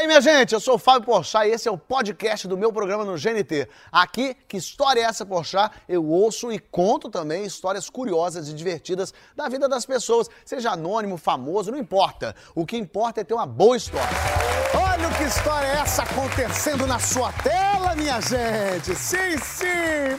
E aí, minha gente, eu sou o Fábio Porchat e esse é o podcast do meu programa no GNT. Aqui, que história é essa, Porchat? Eu ouço e conto também histórias curiosas e divertidas da vida das pessoas, seja anônimo, famoso, não importa. O que importa é ter uma boa história. Olha que história é essa acontecendo na sua tela, minha gente! Sim, sim!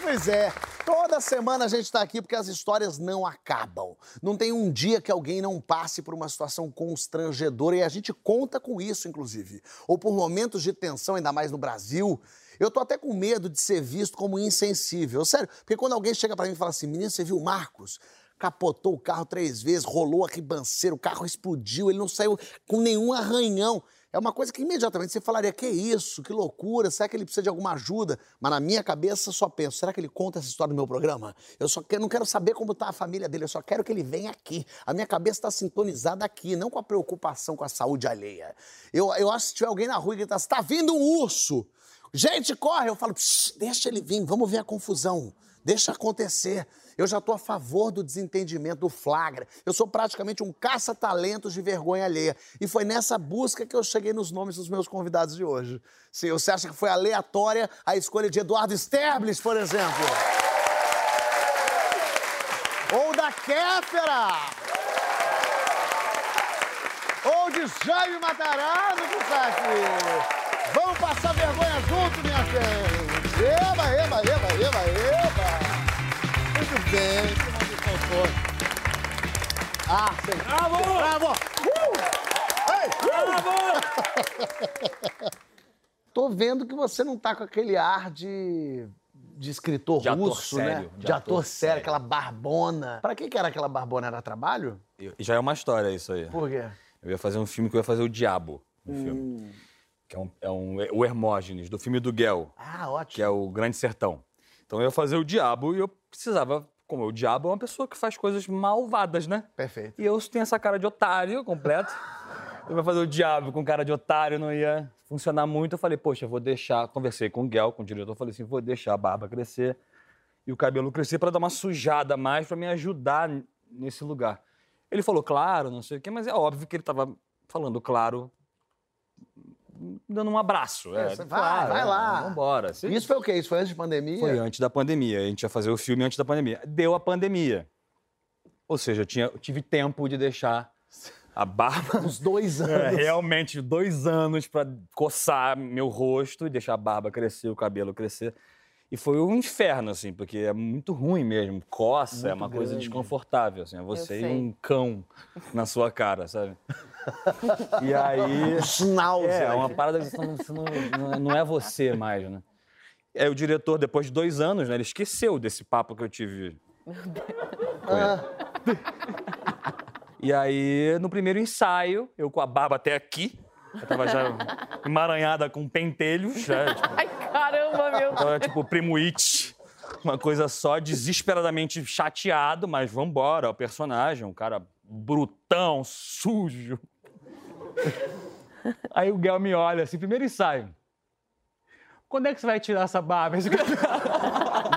Pois é. Toda semana a gente está aqui porque as histórias não acabam. Não tem um dia que alguém não passe por uma situação constrangedora e a gente conta com isso, inclusive. Ou por momentos de tensão, ainda mais no Brasil. Eu tô até com medo de ser visto como insensível. Sério, porque quando alguém chega para mim e fala assim: menino, você viu o Marcos? Capotou o carro três vezes, rolou a ribanceira, o carro explodiu, ele não saiu com nenhum arranhão. É uma coisa que imediatamente você falaria: que isso, que loucura, será que ele precisa de alguma ajuda? Mas na minha cabeça só penso: será que ele conta essa história no meu programa? Eu só quero, não quero saber como está a família dele, eu só quero que ele venha aqui. A minha cabeça está sintonizada aqui, não com a preocupação com a saúde alheia. Eu, eu acho que se tiver alguém na rua e gritar: está vindo um urso! Gente, corre! Eu falo: deixa ele vir, vamos ver a confusão, deixa acontecer. Eu já estou a favor do desentendimento, do flagra. Eu sou praticamente um caça-talentos de vergonha alheia. E foi nessa busca que eu cheguei nos nomes dos meus convidados de hoje. Se você acha que foi aleatória a escolha de Eduardo Sterblis, por exemplo? Ou da Kéfera? Ou de Jaime Matarazzo? Vamos passar vergonha junto, minha gente! Bem, Ah, sim. Bravo! Bravo! Uh! Ei! Bravo! Tô vendo que você não tá com aquele ar de, de escritor De russo, sério, né? de De, ator ator sério, sério. aquela barbona. Pra que que era aquela barbona? Era trabalho? E Já é uma história isso aí. Por quê? Eu ia fazer um filme que eu ia fazer o Diabo no Hum. filme. Que é, um, é um- o Hermógenes, do filme do Guel, Ah, ótimo. que é o Grande Sertão. Então eu ia fazer o Diabo e eu precisava. Como o Diabo é uma pessoa que faz coisas malvadas, né? Perfeito. E eu tenho essa cara de otário completo. Eu ia fazer o diabo com cara de otário, não ia funcionar muito. Eu falei, poxa, eu vou deixar. Conversei com o Guel, com o diretor, falei assim: vou deixar a barba crescer e o cabelo crescer para dar uma sujada a mais, para me ajudar nesse lugar. Ele falou, claro, não sei o quê, mas é óbvio que ele estava falando claro, dando um abraço. É, Isso, vai, claro, vai é, lá. Vambora. Se- Isso foi o quê? Isso foi antes de pandemia? foi antes da pandemia. A gente ia fazer o filme antes da pandemia. Deu a pandemia. Ou seja, eu, tinha, eu tive tempo de deixar a barba. Uns dois É, anos. realmente, dois anos para coçar meu rosto e deixar a barba crescer, o cabelo crescer. E foi um inferno, assim, porque é muito ruim mesmo. Coça, é Muito uma coisa grande. desconfortável, assim. É você e um cão na sua cara, sabe? E aí. Um Schnauzer. É, uma parada que você não, não, é- é você mais, né? Aí o diretor, depois de dois anos, né, ele esqueceu desse papo que eu tive. com ele. E aí, no primeiro ensaio, eu com a barba até aqui, eu tava já emaranhada com pentelhos, já, tipo, Ai, caramba, meu. tava tipo primo It, uma coisa só, desesperadamente chateado, mas vambora, o personagem, um cara brutão, sujo. Aí o Guel me olha assim, primeiro ensaio. Quando é que você vai tirar essa barba?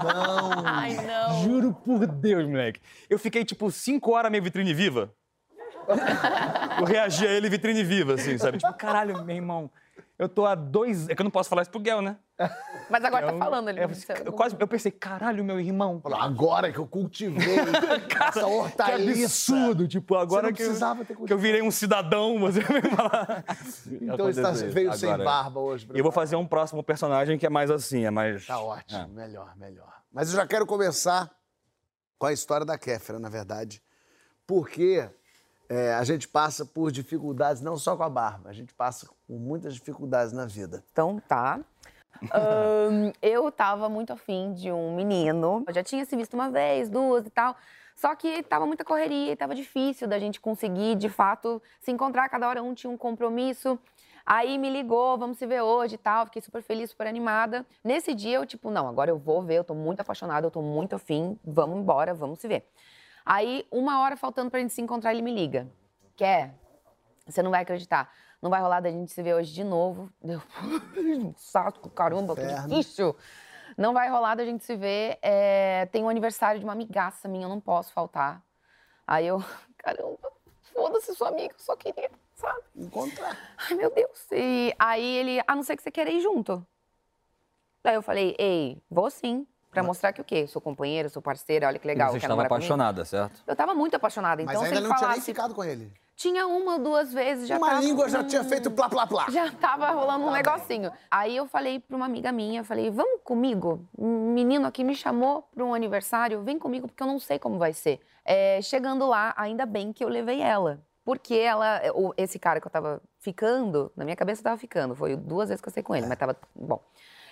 Não. Ai, não. Juro por Deus, moleque. Eu fiquei, tipo, cinco horas meio vitrine viva. Eu reagi a ele vitrine viva, assim, sabe? Tipo, caralho, meu irmão, eu tô há dois... É que eu não posso falar isso pro Guel, né? Mas agora Eu- tá falando ali. é, eu, quase, eu pensei, caralho, meu irmão. Agora que eu cultivei essa Que hortaliça. absurdo, tipo, agora que, eu, precisava ter que eu virei um cidadão, você vem falar. Então está, veio sem Agora- barba hoje. E eu vou fazer um próximo personagem que é mais assim, é mais... Tá ótimo, É. melhor, melhor. Mas eu já quero começar com a história da Kéfera, na verdade. Porque é, a gente passa por dificuldades, não só com a barba, a gente passa por muitas dificuldades na vida. Então tá. Ahn, eu tava muito afim de um menino. Eu já tinha se visto uma vez, duas e tal. Só que tava muita correria e tava difícil da gente conseguir, de fato, se encontrar. Cada hora um tinha um compromisso. Aí me ligou, vamos se ver hoje e tal. Fiquei super feliz, super animada. Nesse dia eu, tipo, não, agora eu vou ver, eu tô muito apaixonada, eu tô muito afim, vamos embora, vamos se ver. Aí, uma hora faltando pra gente se encontrar, ele me liga. Quer? Você não vai acreditar. Não vai rolar da gente se ver hoje de novo. Deu um saco, caramba, que difícil. Não vai rolar da gente se ver. É, tem um aniversário de uma amigaça minha, eu não posso faltar. Aí eu, caramba, foda-se sua amiga, eu só queria sabe? Encontrar. Ai, meu Deus. E aí ele, a não ser que você queira ir junto. Daí eu falei, ei, vou sim. Pra mostrar que o quê? Sou companheira, sou parceira, olha que legal. Você estava namorar comigo? apaixonada, certo? Eu tava muito apaixonada, Mas então se ainda ele não tinha nem falasse... ficado com ele. Tinha uma ou duas vezes, já Uma tava... língua já hum, tinha feito plá, plá, plá. Já tava rolando um Tá negocinho. Aí eu falei pra uma amiga minha, falei, vamos comigo? Um menino aqui me chamou pra um aniversário, vem comigo porque eu não sei como vai ser. É, chegando lá, ainda bem que eu levei ela. Porque ela, o- esse cara que eu tava ficando, na minha cabeça eu tava ficando, foi duas vezes que eu saí com ele, mas tava bom.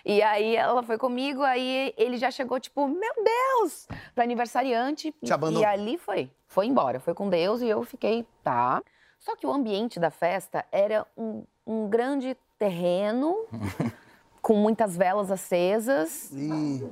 E aí ela foi comigo, aí ele já chegou tipo, meu Deus, pra aniversariante. Te abandonou. E ali foi, foi embora, foi com Deus e eu fiquei, tá. Só que o ambiente da festa era um, um grande terreno com muitas velas acesas. Ih,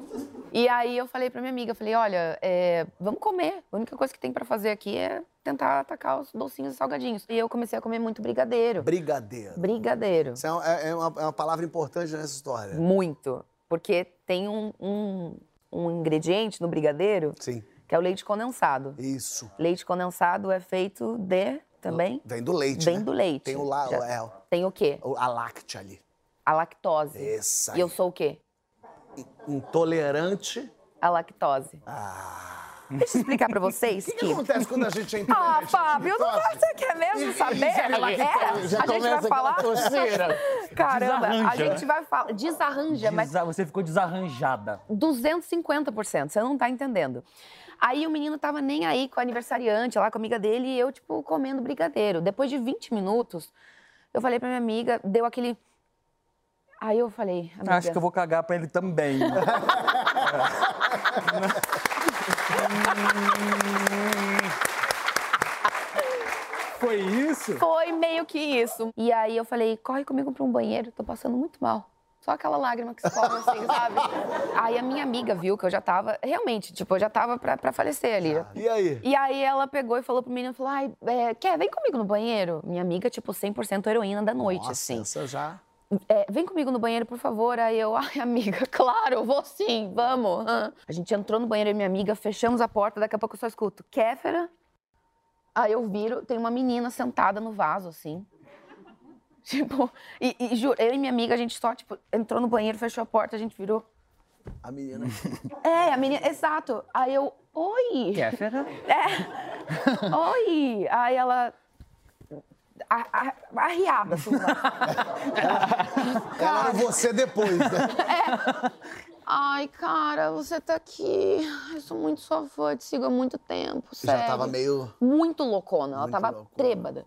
E aí eu falei pra minha amiga, falei, olha, é, vamos comer. A única coisa que tem pra fazer aqui é tentar atacar os docinhos e salgadinhos. E eu comecei a comer muito brigadeiro. brigadeiro. Brigadeiro. Isso é, uma- é uma, é uma palavra importante nessa história. Muito. Porque tem um, um, um ingrediente no brigadeiro Sim, que é o leite condensado. isso. Leite condensado é feito de também Vem do leite, vem né? do leite. Tem o lá, Já- é, Tem o quê? a láctea ali. A lactose. Essa E eu sou o quê? Intolerante. A lactose. Ah. Deixa eu explicar pra vocês O que, que acontece quando a gente é Ah? Fábio, não você quer mesmo saber? já- É, já a gente vai falar. coceira. Caramba, a Desarranja, gente né? vai falar. Desarranja, mas Desa- Você ficou desarranjada. 250%, você não tá entendendo. Aí o menino tava nem aí com o aniversariante, lá com a amiga dele, e eu, tipo, comendo brigadeiro. Depois de 20 minutos, eu falei pra minha amiga, deu aquele. Aí eu falei, amiga, Acho que eu vou cagar pra ele também. Foi isso? Foi meio que isso. E aí eu falei, corre comigo pra um banheiro, tô passando muito mal. Só aquela lágrima que escorre assim, sabe? Aí a minha amiga viu que eu já tava, realmente, tipo, eu já tava pra, pra falecer ali. E aí? E aí ela pegou e falou pro menino, falou, ai, é, quer, vem comigo no banheiro? Minha amiga, tipo, 100% heroína da noite, Nossa, assim. essa já... É, vem comigo no banheiro, por favor. Aí eu, ai, amiga, claro, eu vou sim, vamos. A gente entrou no banheiro e minha amiga, fechamos a porta, daqui a pouco eu só escuto, Kéfera. Aí eu viro, tem uma menina sentada no vaso, assim. Tipo, e, e juro, eu e minha amiga, a gente só, tipo, entrou no banheiro, fechou a porta, a gente virou. A menina... É, a menina, exato. Aí eu, oi. Kéfera? É. Oi! Aí ela. Arriada, assim. Ela era você depois, né? Ai, cara, você tá aqui. Eu sou muito sua fã, te sigo há muito tempo. Já sério. tava meio... Muito loucona, ela Muito tava loucona. trêbada.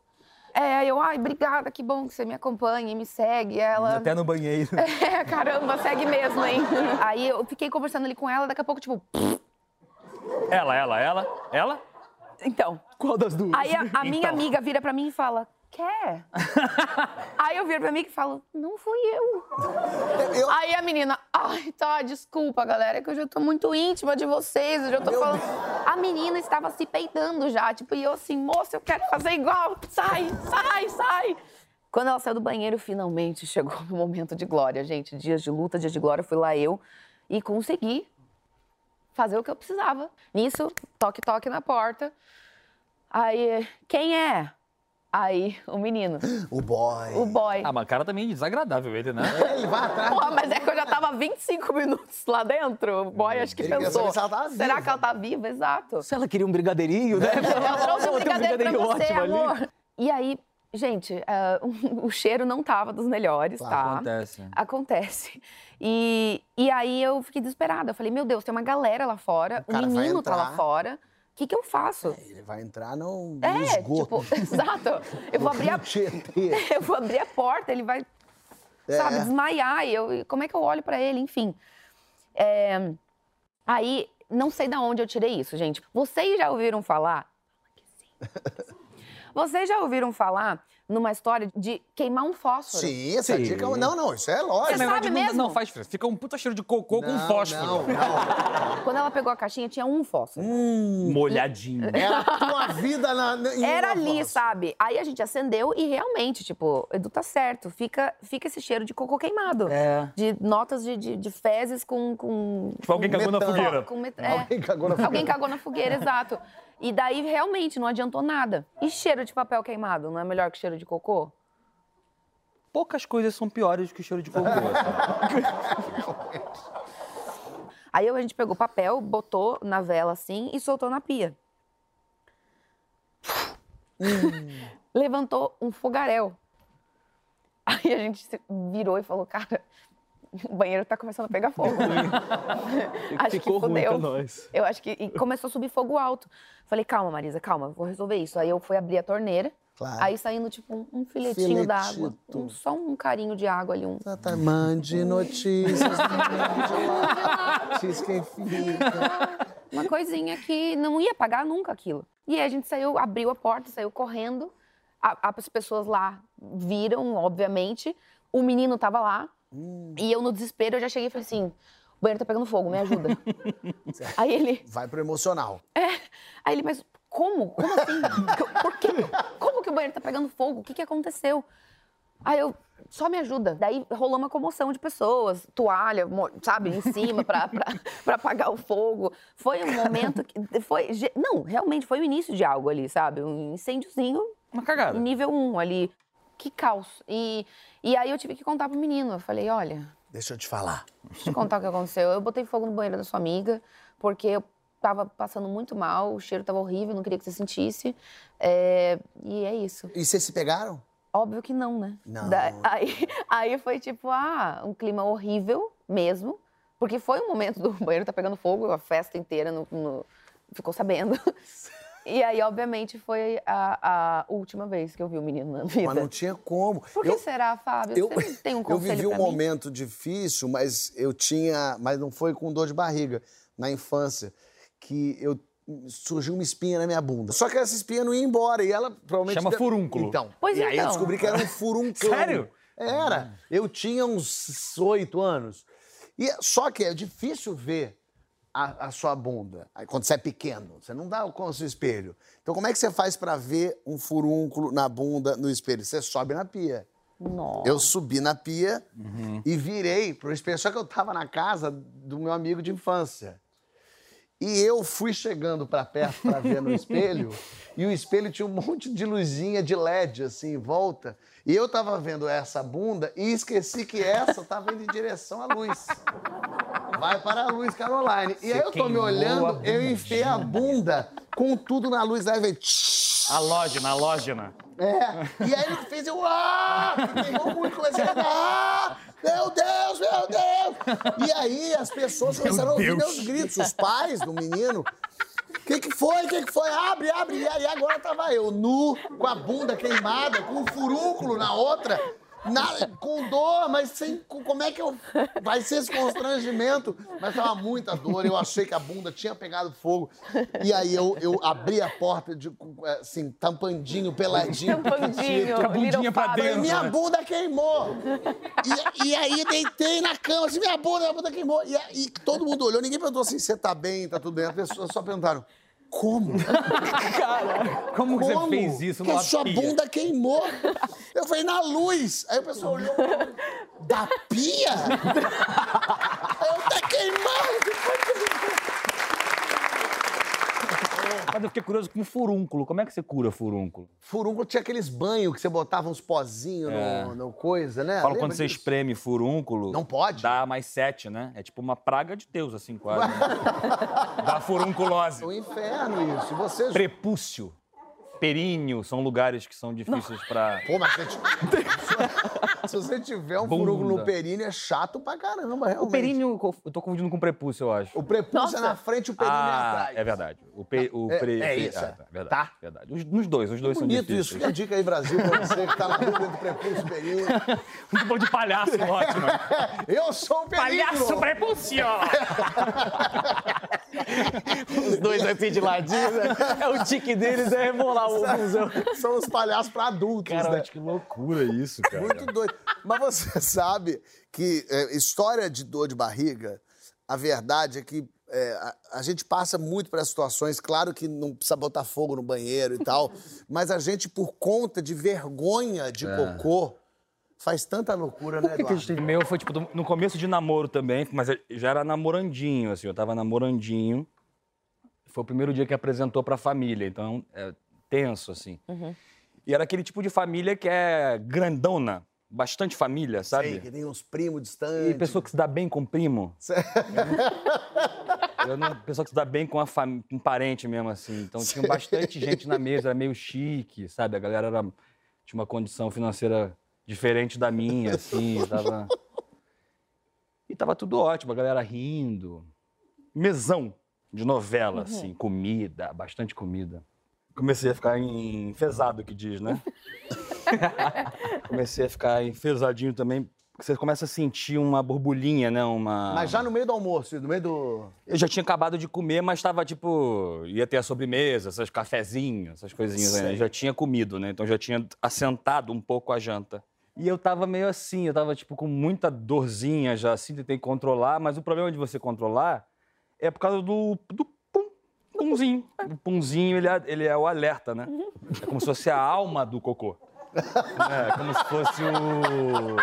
É, aí eu, ai, obrigada, que bom que você me acompanha e me segue. Ela. Até no banheiro. É, caramba, segue mesmo, hein? Aí eu fiquei conversando ali com ela, daqui a pouco, tipo, Ela, ela, ela, ela? então. Qual das duas? Aí a, a minha Então. amiga vira pra mim e fala, quer? aí eu viro pra mim e falo, não fui eu. Eu... Aí a menina, ai, tá, desculpa, galera, é que eu já tô muito íntima de vocês, eu já tô Meu falando. A menina estava se peidando já, tipo, e eu assim, moça, eu quero fazer igual, sai, sai, sai. Quando ela saiu do banheiro, finalmente chegou o momento de glória, gente. Dias de luta, dias de glória, fui lá eu e consegui fazer o que eu precisava. Nisso, toque, toque na porta. Aí, quem é? Aí, o menino, O boy. o boy. Ah, mas cara também desagradável ele, né? Ele vai atrás. Porra, mas é que eu já tava 25 minutos lá dentro. O boy acho que Ele pensou. se ela Será viva." que ela tá viva? Exato. Se ela queria um brigadeirinho, né? Eu trouxe um brigadeiro pra você, ótimo ali. amor. E aí, gente, ah, o cheiro não tava dos melhores, Claro, tá? Acontece. Acontece. E, e aí eu fiquei desesperada. Eu falei, meu Deus, tem uma galera lá fora, O o, menino tá lá fora. O que, que eu faço? Ele vai entrar no, no É, esgoto. tipo, exato. Eu vou abrir a eu vou abrir a porta, ele vai, É. sabe, desmaiar. E eu, como é que eu olho pra ele? Enfim. É, aí, não sei da onde eu tirei isso, gente. Vocês já ouviram falar? Vocês já ouviram falar numa história de queimar um fósforo? Sim, essa Sim. dica... Não, não, isso é lógico. Você sabe não- mesmo? Não faz diferença. Fica um puta cheiro de cocô com Não, fósforo. Não, não. Quando ela pegou a caixinha, tinha um fósforo. Molhadinho. É a tua vida na, na- em Era uma ali, voz. sabe? Aí a gente acendeu e realmente, tipo, Edu tá certo. Fica, fica esse cheiro de cocô queimado. É. De notas de, de, de fezes com. com Tipo, alguém cagou na Metano. fogueira. com met- é. Alguém cagou na Alguém fogueira. cagou na fogueira, exato. E daí realmente não adiantou nada. E cheiro de papel queimado? Não é melhor que cheiro de cocô? Poucas coisas são piores que o cheiro de cocô. assim. Aí a gente pegou papel, botou na vela assim e soltou na pia. Levantou um fogaréu. Aí a gente virou e falou, cara, o banheiro tá começando a pegar fogo. acho Ficou que ruim fudeu. pra nós. Eu acho que. E começou a subir fogo alto. Falei, calma, Marisa, calma, vou resolver isso. Aí eu fui abrir a torneira. Claro. Aí saindo, tipo, um, um filetinho d'água. Um- só um carinho de água ali. Um... Tá, tá, Mande notícias, mande diz quem fica. Uma coisinha que não ia pagar nunca aquilo. E aí a gente saiu, abriu a porta, saiu correndo. A- as pessoas lá viram, obviamente. O menino tava lá. E eu, no desespero, eu já cheguei e falei assim: o banheiro tá pegando fogo, me ajuda. aí ele. Vai pro emocional. Aí ele, mas como? Como assim? Por quê? Como que o banheiro tá pegando fogo? O que que aconteceu? Aí eu, só me ajuda. Daí rolou uma comoção de pessoas, toalha, sabe, em cima pra, pra, pra apagar o fogo. Foi um momento que foi, não, realmente foi o início de algo ali, sabe? Um incêndiozinho Uma cagada. nível 1 ali. Que caos. E, e aí eu tive que contar pro menino. Eu falei, olha, Deixa eu te falar. Deixa eu te contar o que aconteceu. Eu botei fogo no banheiro da sua amiga, porque eu tava passando muito mal, o cheiro tava horrível, não queria que você sentisse. É, E é isso. E vocês se pegaram? Óbvio que não, né? Não. aí, aí foi tipo, ah, um clima horrível mesmo, porque foi um momento do banheiro tá pegando fogo, a festa inteira no- no- ficou sabendo. E aí, obviamente, foi a, a última vez que eu vi o menino na vida. Mas não tinha como. Por que Eu- será, Fábio? Eu, Você tem um eu conselho vivi um mim? momento difícil, mas eu tinha. Mas não foi com dor de barriga na infância. Que eu surgiu uma espinha na minha bunda. Só que essa espinha não ia embora. E ela provavelmente. Chama furúnculo. Então. Pois e aí eu então. descobri que era um furúnculo. Sério? Era. Eu tinha uns oito anos. E, só que é difícil ver a, a sua bunda quando você é pequeno. Você não dá com o seu espelho. Então, como é que você faz pra ver um furúnculo na bunda no espelho? Você sobe na pia. Nossa. Eu subi na pia e virei pro espelho. Só que eu tava na casa do meu amigo de infância. E eu fui chegando pra perto pra ver no espelho, e o espelho tinha um monte de luzinha de LED assim em volta. E eu tava vendo essa bunda e esqueci que essa tava indo em direção à luz. Vai para a luz, Caroline. E aí eu tô me olhando, eu enfiei a bunda com tudo na luz, aí veio. Halógena, halógena. É. E aí ele fez eu. Ah! Queimou muito, comecei a. Ah! Meu Deus, meu Deus! E aí as pessoas começaram a ouvir meus gritos, os pais do menino. O que, que foi? O que, que foi? Abre, abre! E aí agora tava eu, nu, com a bunda queimada, com um furúnculo na outra. Na- com dor, mas sem. com- Como é que eu. Vai ser esse constrangimento? Mas tava muita dor, eu achei que a bunda tinha pegado fogo. E aí eu, eu abri a porta, de, assim, tampandinho, peladinho. Tampandinho, Com a bundinha pra dentro. Minha né? bunda queimou! E, e aí deitei na cama, assim, minha bunda, minha bunda queimou. E, aí todo mundo olhou, ninguém perguntou assim, você tá bem, tá tudo bem. As pessoas só perguntaram, como? Como, que Como? você fez isso que numa a sua pia? bunda queimou. Eu falei, na luz. Aí o pessoal olhou, da pia? Eu, tá queimando. Mas eu fiquei curioso com furúnculo. Como é que você cura furúnculo? Furúnculo tinha aqueles banhos que você botava uns pozinhos É. no, no coisa, né? Fala Lembra quando você disso? espreme furúnculo. Não pode? Dá mais sete, né? É tipo uma praga de Deus, assim, quase. né? Dá furunculose. É um inferno isso. Você... Prepúcio. Períneo são lugares que são difíceis pra. Pô, mas se, se você tiver um furúnculo no Bunda. períneo, é chato pra caramba, realmente. O períneo, eu tô confundindo com prepúcio, eu acho. O prepúcio Nossa. é na frente e o períneo é ah, atrás. é verdade. O, pe, o É- pre, é isso, ah, é. tá, verdade, Tá? verdade. Os, nos dois, os dois são Bonito difíceis. isso. Fica a dica aí, Brasil, pra você que tá na dúvida entre prepúcio e períneo. Muito bom de palhaço, ótimo. Eu sou o períneo! Palhaço prepúcio! Os dois assim de ladinho, né? É o tique deles, é rebolar o museu. São os palhaços pra adultos, Cara, né? que loucura isso, cara. Muito doido. Mas você sabe que é, história de dor de barriga, a verdade é que é, a, a gente passa muito por essas situações. Claro que não precisa botar fogo no banheiro e tal, mas a gente, por conta de vergonha de cocô, faz tanta loucura, né, Por que, que a gente Eduardo? teve? Meu foi tipo no começo de namoro também, mas eu já era namorandinho, assim, eu tava namorandinho. Foi o primeiro dia que apresentou pra família, então é tenso, assim. E era aquele tipo de família que é grandona, bastante família, sabe? Sei, que tem uns primos distantes. E pessoa que se dá bem com primo. Eu não, pessoa que se dá bem com, a fam... com um parente mesmo, assim. Então tinha bastante gente na mesa, era meio chique, sabe? A galera era... tinha uma condição financeira diferente da minha, assim, tava... E tava tudo ótimo, a galera rindo. Mesão de novela, assim, comida, bastante comida. Comecei a ficar enfesado, que diz, né? Comecei a ficar enfesadinho também. Você começa a sentir uma borbulhinha, né? Uma... Mas já no meio do almoço, no meio do. Eu já tinha acabado de comer, mas estava tipo. ia ter a sobremesa, esses cafezinhos, essas coisinhas. Né? Sei. Eu já tinha comido, né? Então já tinha assentado um pouco a janta. E eu tava meio assim, eu tava tipo com muita dorzinha já, assim, tentei controlar, mas o problema de você controlar é por causa do, do pum, pumzinho. O pumzinho, ele é, ele é o alerta, né? É como se fosse a alma do cocô. É, como se fosse o.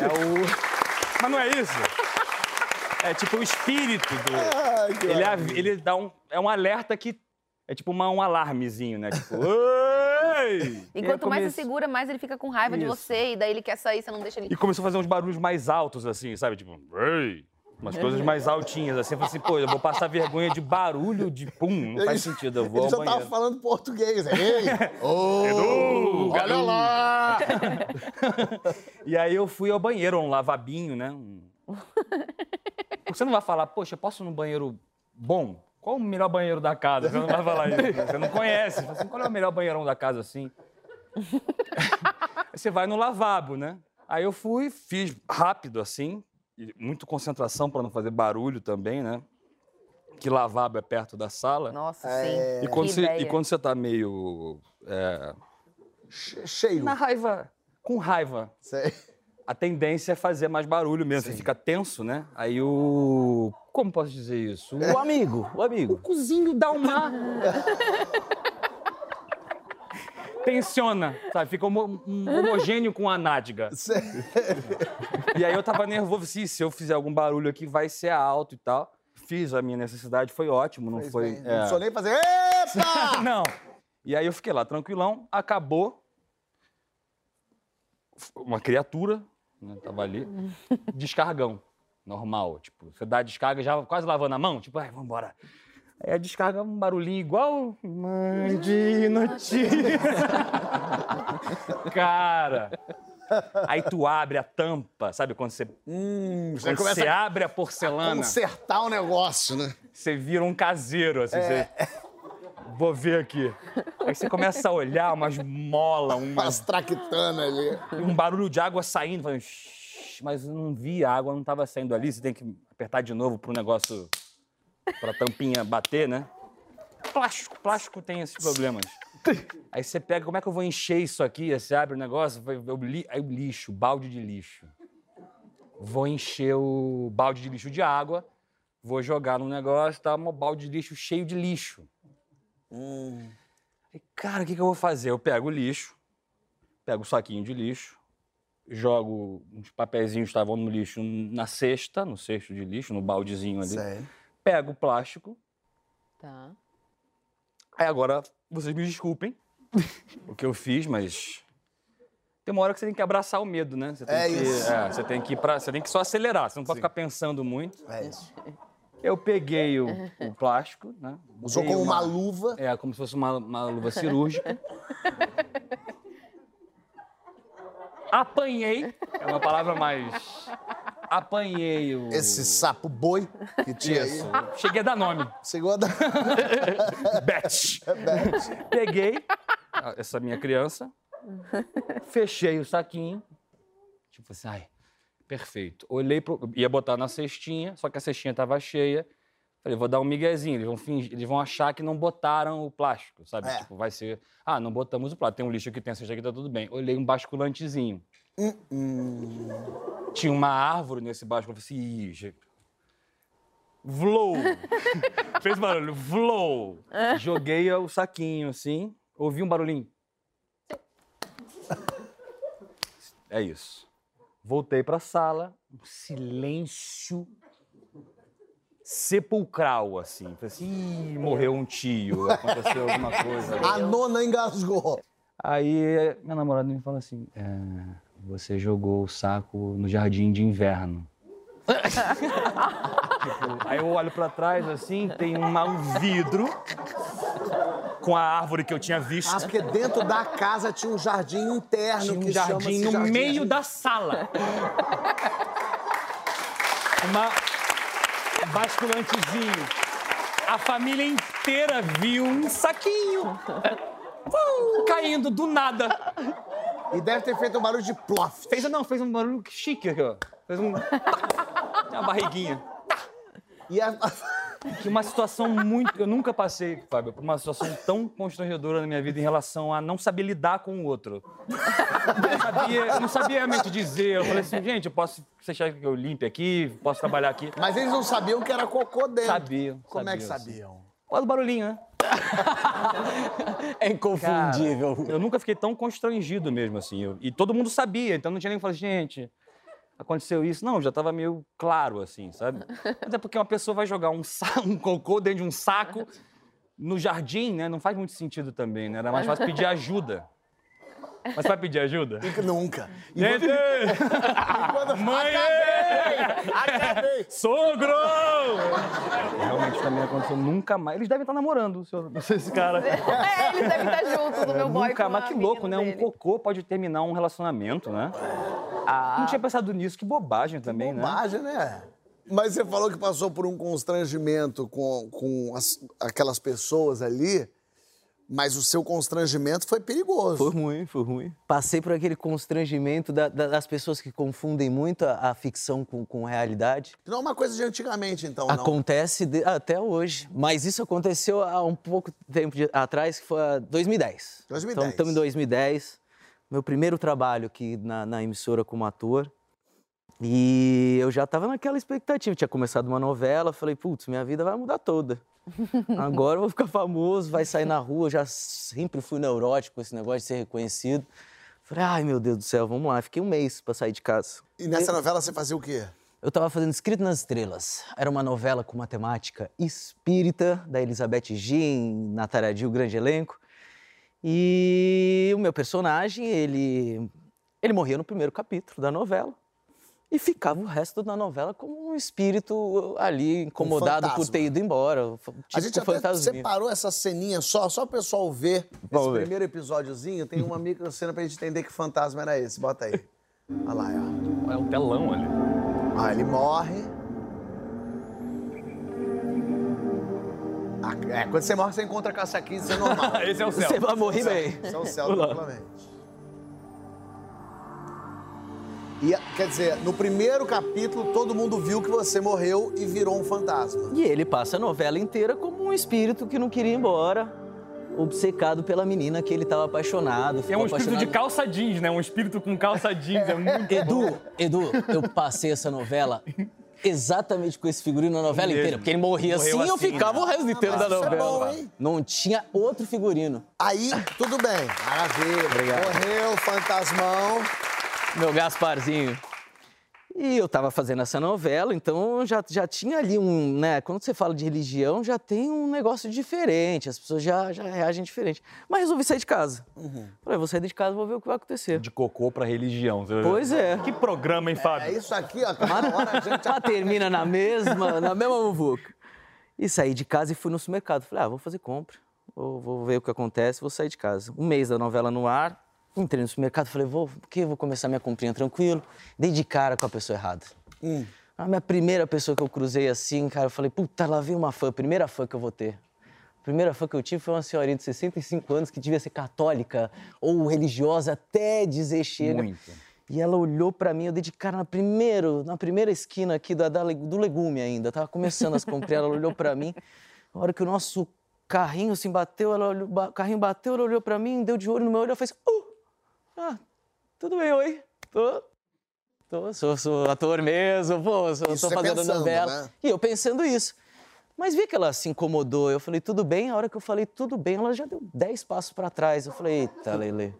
É o. Mas não é isso? É tipo o espírito do. Ele, ele dá um. É um alerta que. É tipo uma, um alarmezinho, né? Tipo. Oi! E quanto mais você segura, mais ele fica com raiva de Isso. você. E daí ele quer sair, você não deixa ele. E começou a fazer uns barulhos mais altos, assim, sabe? Tipo. Ei! Umas coisas mais altinhas, assim. Eu falei assim, pô, eu vou passar vergonha de barulho de pum. Não faz sentido, eu vou Ele ao já banheiro. tava falando português. Ei! Ô, Edu, olha lá! E aí eu fui ao banheiro, um lavabinho, né? Um- Você não vai falar, poxa, posso ir num banheiro bom? Qual o melhor banheiro da casa? Você não vai falar isso. né? Você não conhece. Você fala assim, qual é o melhor banheirão da casa assim? Aí Você vai no lavabo, né? Aí eu fui, fiz rápido assim, e muito concentração para não fazer barulho também, né? Que lavabo é perto da sala. Nossa, É. sim. E quando, Que você, e ideia. quando você tá meio. é, Che- Cheio. na raiva, com raiva, Sei. a tendência é fazer mais barulho mesmo. Você fica tenso, né? Aí o. Como posso dizer isso? O amigo, o amigo. O cozinho dá uma. Tensiona, sabe? Fica homo- um homogêneo com a nádega. Sei. E aí eu tava nervoso, assim, se eu fizer algum barulho aqui vai ser alto e tal. Fiz a minha necessidade, foi ótimo, não Fez foi. bem. é. Não precisou nem fazer. Epa! Não. E aí eu fiquei lá tranquilão, acabou. Uma criatura, né, tava ali, descargão, normal. Tipo, você dá a descarga já quase lavando a mão, tipo, ai, vambora. Aí a descarga é um barulhinho igual. Mãe de notícia. Cara. Aí tu abre a tampa, sabe quando você, Hum, você quando você a abre a porcelana, consertar o negócio, né? você vira um caseiro, assim, você... Vou ver aqui. Aí você começa a olhar umas molas, As umas, traquitanas ali. um barulho de água saindo, falando, mas eu não vi, a água não estava saindo ali, você tem que apertar de novo pro negócio, pra tampinha bater, né? Plástico, plástico tem esses problemas. Aí você pega, como é que eu vou encher isso aqui? Aí você abre o negócio, vai- eu li- aí o lixo, balde de lixo. Vou encher o balde de lixo de água, vou jogar no negócio, tá um balde de lixo cheio de lixo. Aí, cara, o que, que eu vou fazer? Eu pego o lixo, pego o saquinho de lixo, jogo uns papeizinhos que estavam no lixo na cesta, no cesto de lixo, no baldezinho ali. Sei. Pego o plástico. Tá. Aí agora, vocês me desculpem o que eu fiz, mas tem uma hora que você tem que abraçar o medo, né? Você tem É que, isso. é, você tem que ir pra, você tem que só acelerar, você não pode ficar pensando muito. É isso. Eu peguei o, o plástico, né? Usou como uma luva. É, como se fosse uma, uma luva cirúrgica. Apanhei, é uma palavra mais. Apanhei o. Esse sapo boi que tinha Isso. aí. Cheguei a dar nome. Chegou a dar. Beth. Peguei a- essa minha criança, fechei o saquinho, tipo assim, ai, perfeito. Olhei pro. ia botar na cestinha, só que a cestinha tava cheia. Falei, vou dar um miguezinho, eles vão, fingir, eles vão achar que não botaram o plástico, sabe? É. Tipo, vai ser. Ah, não botamos o plástico. Tem um lixo aqui, tem a cesta aqui, tá tudo bem. Olhei um basculantezinho. Hum, Tinha uma árvore nesse basculante. Eu falei assim, ih, gente. Vlou! Fez barulho, vlou! Joguei o saquinho assim, ouvi um barulhinho. É isso. Voltei pra sala, um silêncio sepulcral, assim. Falei assim, Ih, morreu um tio, aconteceu alguma coisa. A nona engasgou. Aí minha namorada me fala assim: é, você jogou o saco no jardim de inverno. Tipo, aí eu olho pra trás assim, tem uma- um vidro com a árvore que eu tinha visto. Ah, porque dentro da casa tinha um jardim interno Tinha um que jardim no jardim meio da sala. Uma um basculantezinho. A família inteira viu um saquinho uh, caindo do nada. E deve ter feito um barulho de plof. Fez, não, fez um barulho chique aqui, ó. Fez um. Uma barriguinha. E a... Que uma situação muito. Eu nunca passei, Fábio, por uma situação tão constrangedora na minha vida em relação a não saber lidar com o outro. Eu não sabia, eu não sabia realmente dizer. Eu falei assim, gente, eu posso. Acha que eu limpe aqui? Posso trabalhar aqui? Mas eles não sabiam que era cocô dentro. Sabiam. Como é que sabiam, sabiam? Olha o barulhinho, né? É Cara, inconfundível. eu nunca fiquei tão constrangido mesmo, assim. Eu- e todo mundo sabia, então não tinha nem que falar, gente, aconteceu isso. Não, já tava meio claro, assim, sabe? Até porque uma pessoa vai jogar um, um cocô dentro de um saco no jardim, né? Não faz muito sentido também, né? Era mais fácil pedir ajuda. Mas você vai pedir ajuda? Nunca. E Gente! quando... Mãe! Acabei! Sogro! Realmente também aconteceu nunca mais. Eles devem estar namorando, senhor- esse cara. É, eles devem estar juntos, o meu boy Nunca mais. a Que louco, né? menina Um dele. cocô pode terminar um relacionamento, né? Ah, Não tinha pensado nisso. Que bobagem também, né? Bobagem, né? Mas você falou que passou por um constrangimento com, com as- aquelas pessoas ali, mas o seu constrangimento foi perigoso. Foi ruim, foi ruim. Passei por aquele constrangimento da- da- das pessoas que confundem muito a, a ficção com, com realidade. Não é uma coisa de antigamente, então, não. Acontece de- até hoje. Mas isso aconteceu há um pouco tempo de- atrás, que foi a 2010. 2010. Então, estamos em 2010. Meu primeiro trabalho aqui na, na emissora como ator. E eu já estava naquela expectativa. Tinha começado uma novela, falei, putz, minha vida vai mudar toda. Agora eu vou ficar famoso, vai sair na rua. Eu já sempre fui neurótico com esse negócio de ser reconhecido. Falei, ai meu Deus do céu, vamos lá. Fiquei um mês para sair de casa. E nessa novela você fazia o quê? Eu estava fazendo Escrito nas Estrelas. Era uma novela com uma temática espírita, da Elizabeth Jean, Natália o grande elenco. E o meu personagem, ele, ele morria no primeiro capítulo da novela. E ficava o resto da novela como um espírito ali, incomodado por fantasma. ter ido embora. Tipo a gente até fantasminha. separou essa ceninha só, só o pessoal ver Vamos esse ver. primeiro episódiozinho. Tem uma microcena pra gente entender que fantasma era esse. Bota aí. Olha lá, ó. É um telão ali. Ah, ele morre. Ah, é, quando você morre, você encontra a caça 15, isso é normal. Esse é o céu. Você vai morrer bem. Isso é o céu, Vamos E, quer dizer, no primeiro capítulo, todo mundo viu que você morreu e virou um fantasma. E ele passa a novela inteira como um espírito que não queria ir embora, obcecado pela menina que ele estava apaixonado. É ficou um espírito de apaixonado. calça jeans, né? Um espírito com calça jeans. É muito Edu, Edu, eu passei essa novela exatamente com esse figurino na novela Mesmo. inteira. Porque ele morria Morreu assim e eu assim, ficava né? o resto inteiro da mas isso é novela. bom, hein? Não tinha outro figurino. Aí, tudo bem. Maravilha. Obrigado. Morreu, fantasmão. Meu Gasparzinho. E eu tava fazendo essa novela, então já, já tinha ali um, né? Quando você fala de religião, já tem um negócio diferente, as pessoas já, já reagem diferente. Mas resolvi sair de casa. Falei, vou sair de casa, vou ver o que vai acontecer. De cocô pra religião. você- Pois é. Que programa, hein, É Fábio? isso aqui, ó. Cada hora a gente... Mas termina na mesma, na mesma muvuca. E saí de casa e fui no supermercado. Falei, ah, vou fazer compra, vou, vou ver o que acontece, vou sair de casa. Um mês da novela no ar, entrei no supermercado, falei, vou, que vou começar minha comprinha tranquilo. Dei de cara com a pessoa errada. A minha primeira pessoa que eu cruzei assim, cara, eu falei, puta, lá vem uma fã, primeira fã que eu vou ter. A primeira fã que eu tive foi uma senhorinha de 65 anos que devia ser católica ou religiosa até dizer chega. Muito. E ela olhou pra mim, eu dei de cara na, primeiro, na primeira esquina aqui da, da- do legume ainda. Tava começando as compras, ela olhou pra mim. Na hora que o nosso carrinho assim bateu, ela olhou, o carrinho bateu, ela olhou pra mim, deu de olho no meu olho, ela fez, uh, ah, tudo bem, oi, tô, tô, sou, sou ator mesmo, pô, sou, Isso tô você fazendo pensando, novela. né? E eu pensando isso. Mas vi que ela se incomodou. Eu falei, tudo bem. A hora que eu falei, tudo bem, ela já deu 10 passos para trás. Eu falei, eita, Lele,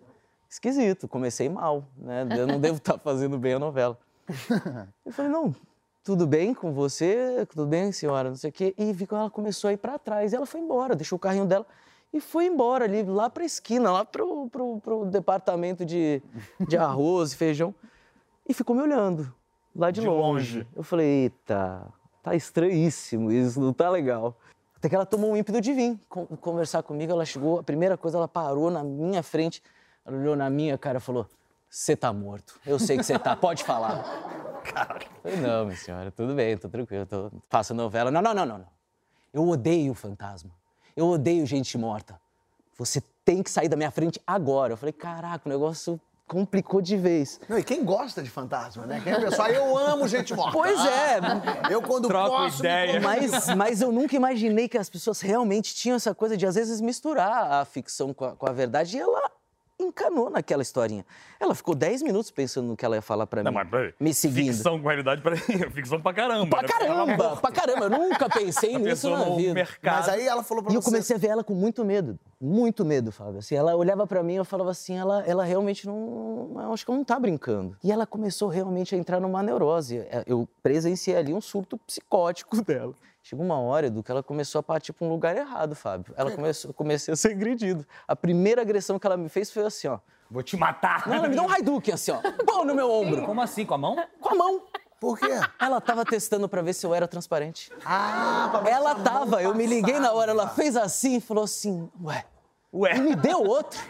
esquisito. Comecei mal, né? Eu não devo estar fazendo bem a novela. Eu falei, não, tudo bem com você? Tudo bem, senhora? Não sei o quê. E vi que ela começou a ir para trás. E ela foi embora, deixou o carrinho dela. E foi embora ali, lá pra esquina, lá pro, pro, pro departamento de, de arroz e feijão. E ficou me olhando, lá de, De longe. longe. Eu falei, eita, tá estranhíssimo isso, não tá legal. Até que ela tomou um ímpeto de vir con- conversar comigo. Ela chegou, a primeira coisa, ela parou na minha frente, ela olhou na minha cara e falou: Você tá morto. Eu sei que você tá, pode falar. Falei, não, minha senhora, tudo bem, tô tranquilo, tô, faço novela. Não, não, não, não, não. Eu odeio fantasma. Eu odeio gente morta. Você tem que sair da minha frente agora. Eu falei, caraca, o negócio complicou de vez. Não, e quem gosta de fantasma, né? Quem é o pessoal, eu amo gente morta. Pois é. Eu quando Troco posso... me ideia. Mas, mas eu nunca imaginei que as pessoas realmente tinham essa coisa de, às vezes, misturar a ficção com a, com a verdade. E ela encanou naquela historinha. Ela ficou 10 minutos pensando no que ela ia falar pra mim. Não, mas peraí. Me seguindo. Ficção com realidade, peraí. Ficção pra caramba. Pra né? caramba, pra caramba. Eu nunca pensei nisso na no vida. mercado. Mas aí ela falou pra E eu você... comecei a ver ela com muito medo, muito medo, Fábio. Assim, ela olhava pra mim e eu falava assim, ela, ela realmente não, eu acho que ela não tá brincando. E ela começou realmente a entrar numa neurose. É, Eu presenciei ali um surto psicótico dela. Chegou uma hora, Edu, que ela começou a partir pra um lugar errado, Fábio. Ela começou, eu comecei a ser agredido. A primeira agressão que ela me fez foi assim, ó. Vou te matar. Não, ela me deu um Hadouken, assim, ó. Pô, no meu ombro. Como assim? Com a mão? Com a mão. Por quê? Ela tava testando pra ver se eu era transparente. Ah, pra ver Ela tava, eu me liguei na hora, ela fez assim e falou assim, ué, Ué. e me deu outro.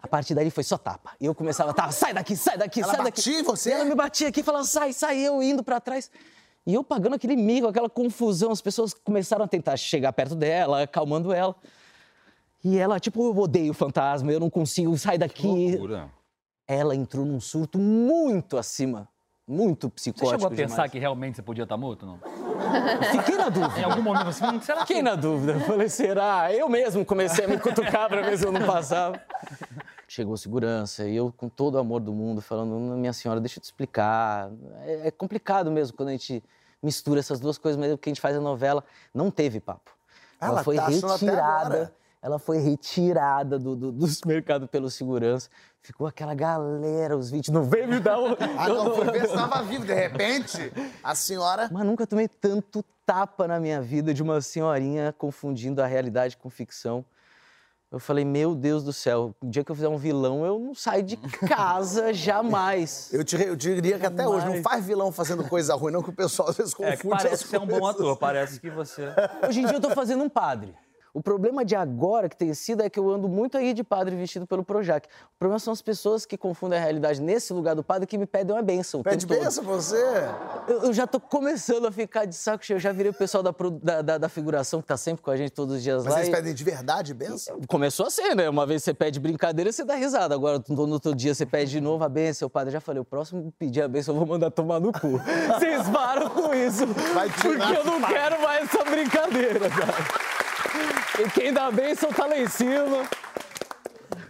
A partir daí foi só tapa. E eu começava, tá, sai daqui, sai daqui, Ela sai daqui. batia em você? E ela me batia aqui, falando, sai, sai, eu indo pra trás. E eu pagando aquele mico, aquela confusão, as pessoas começaram a tentar chegar perto dela, acalmando ela. E ela, tipo, eu odeio fantasma, eu não consigo, sai daqui. Loucura. Ela entrou num surto muito acima, muito Você psicótico chegou a pensar demais. que realmente você podia estar morto, não? Fiquei na Em dúvida. algum momento você hum, será que... Fiquei na dúvida. Eu Falei, será? Eu mesmo comecei a me cutucar pra ver se eu não passava. Chegou segurança e eu, com todo o amor do mundo, falando: Minha senhora, deixa eu te explicar. É, é complicado mesmo quando a gente mistura essas duas coisas, mas o que a gente faz na novela não teve papo. Ela, Ela foi tá retirada. Ela foi retirada do, do, do supermercado pelo segurança. Ficou aquela galera, os vídeos. Não veio me dar o. Ah, não, foi ver se estava vivo. De repente, a senhora... Mas nunca tomei tanto tapa na minha vida de uma senhorinha confundindo a realidade com ficção. Eu falei, meu Deus do céu, o dia que eu fizer um vilão, eu não saio de casa jamais. Eu, te, eu diria que até hoje não Jamais. faz vilão fazendo coisa ruim, não, que o pessoal às vezes confunde É, que parece as que você é um bom ator, parece que você... Hoje em dia eu tô fazendo um padre. O problema de agora que tem sido é que eu ando muito aí de padre vestido pelo Projac. O problema são as pessoas que confundem a realidade nesse lugar do padre que me pedem uma bênção. o Pede benção você. Eu, eu já tô começando a ficar de saco cheio. Eu já virei o pessoal da, da, da- da figuração que tá sempre com a gente todos os dias Mas lá. eles e- pedem de verdade benção? Começou a ser, né? Uma vez você pede brincadeira, você dá risada. Agora, no outro dia, você pede de novo a benção. O padre já falei, o próximo pedir a benção, eu vou mandar tomar no cu. Vocês param com isso. Vai porque eu não quero mais essa brincadeira, cara. E quem dá a benção tá lá em cima.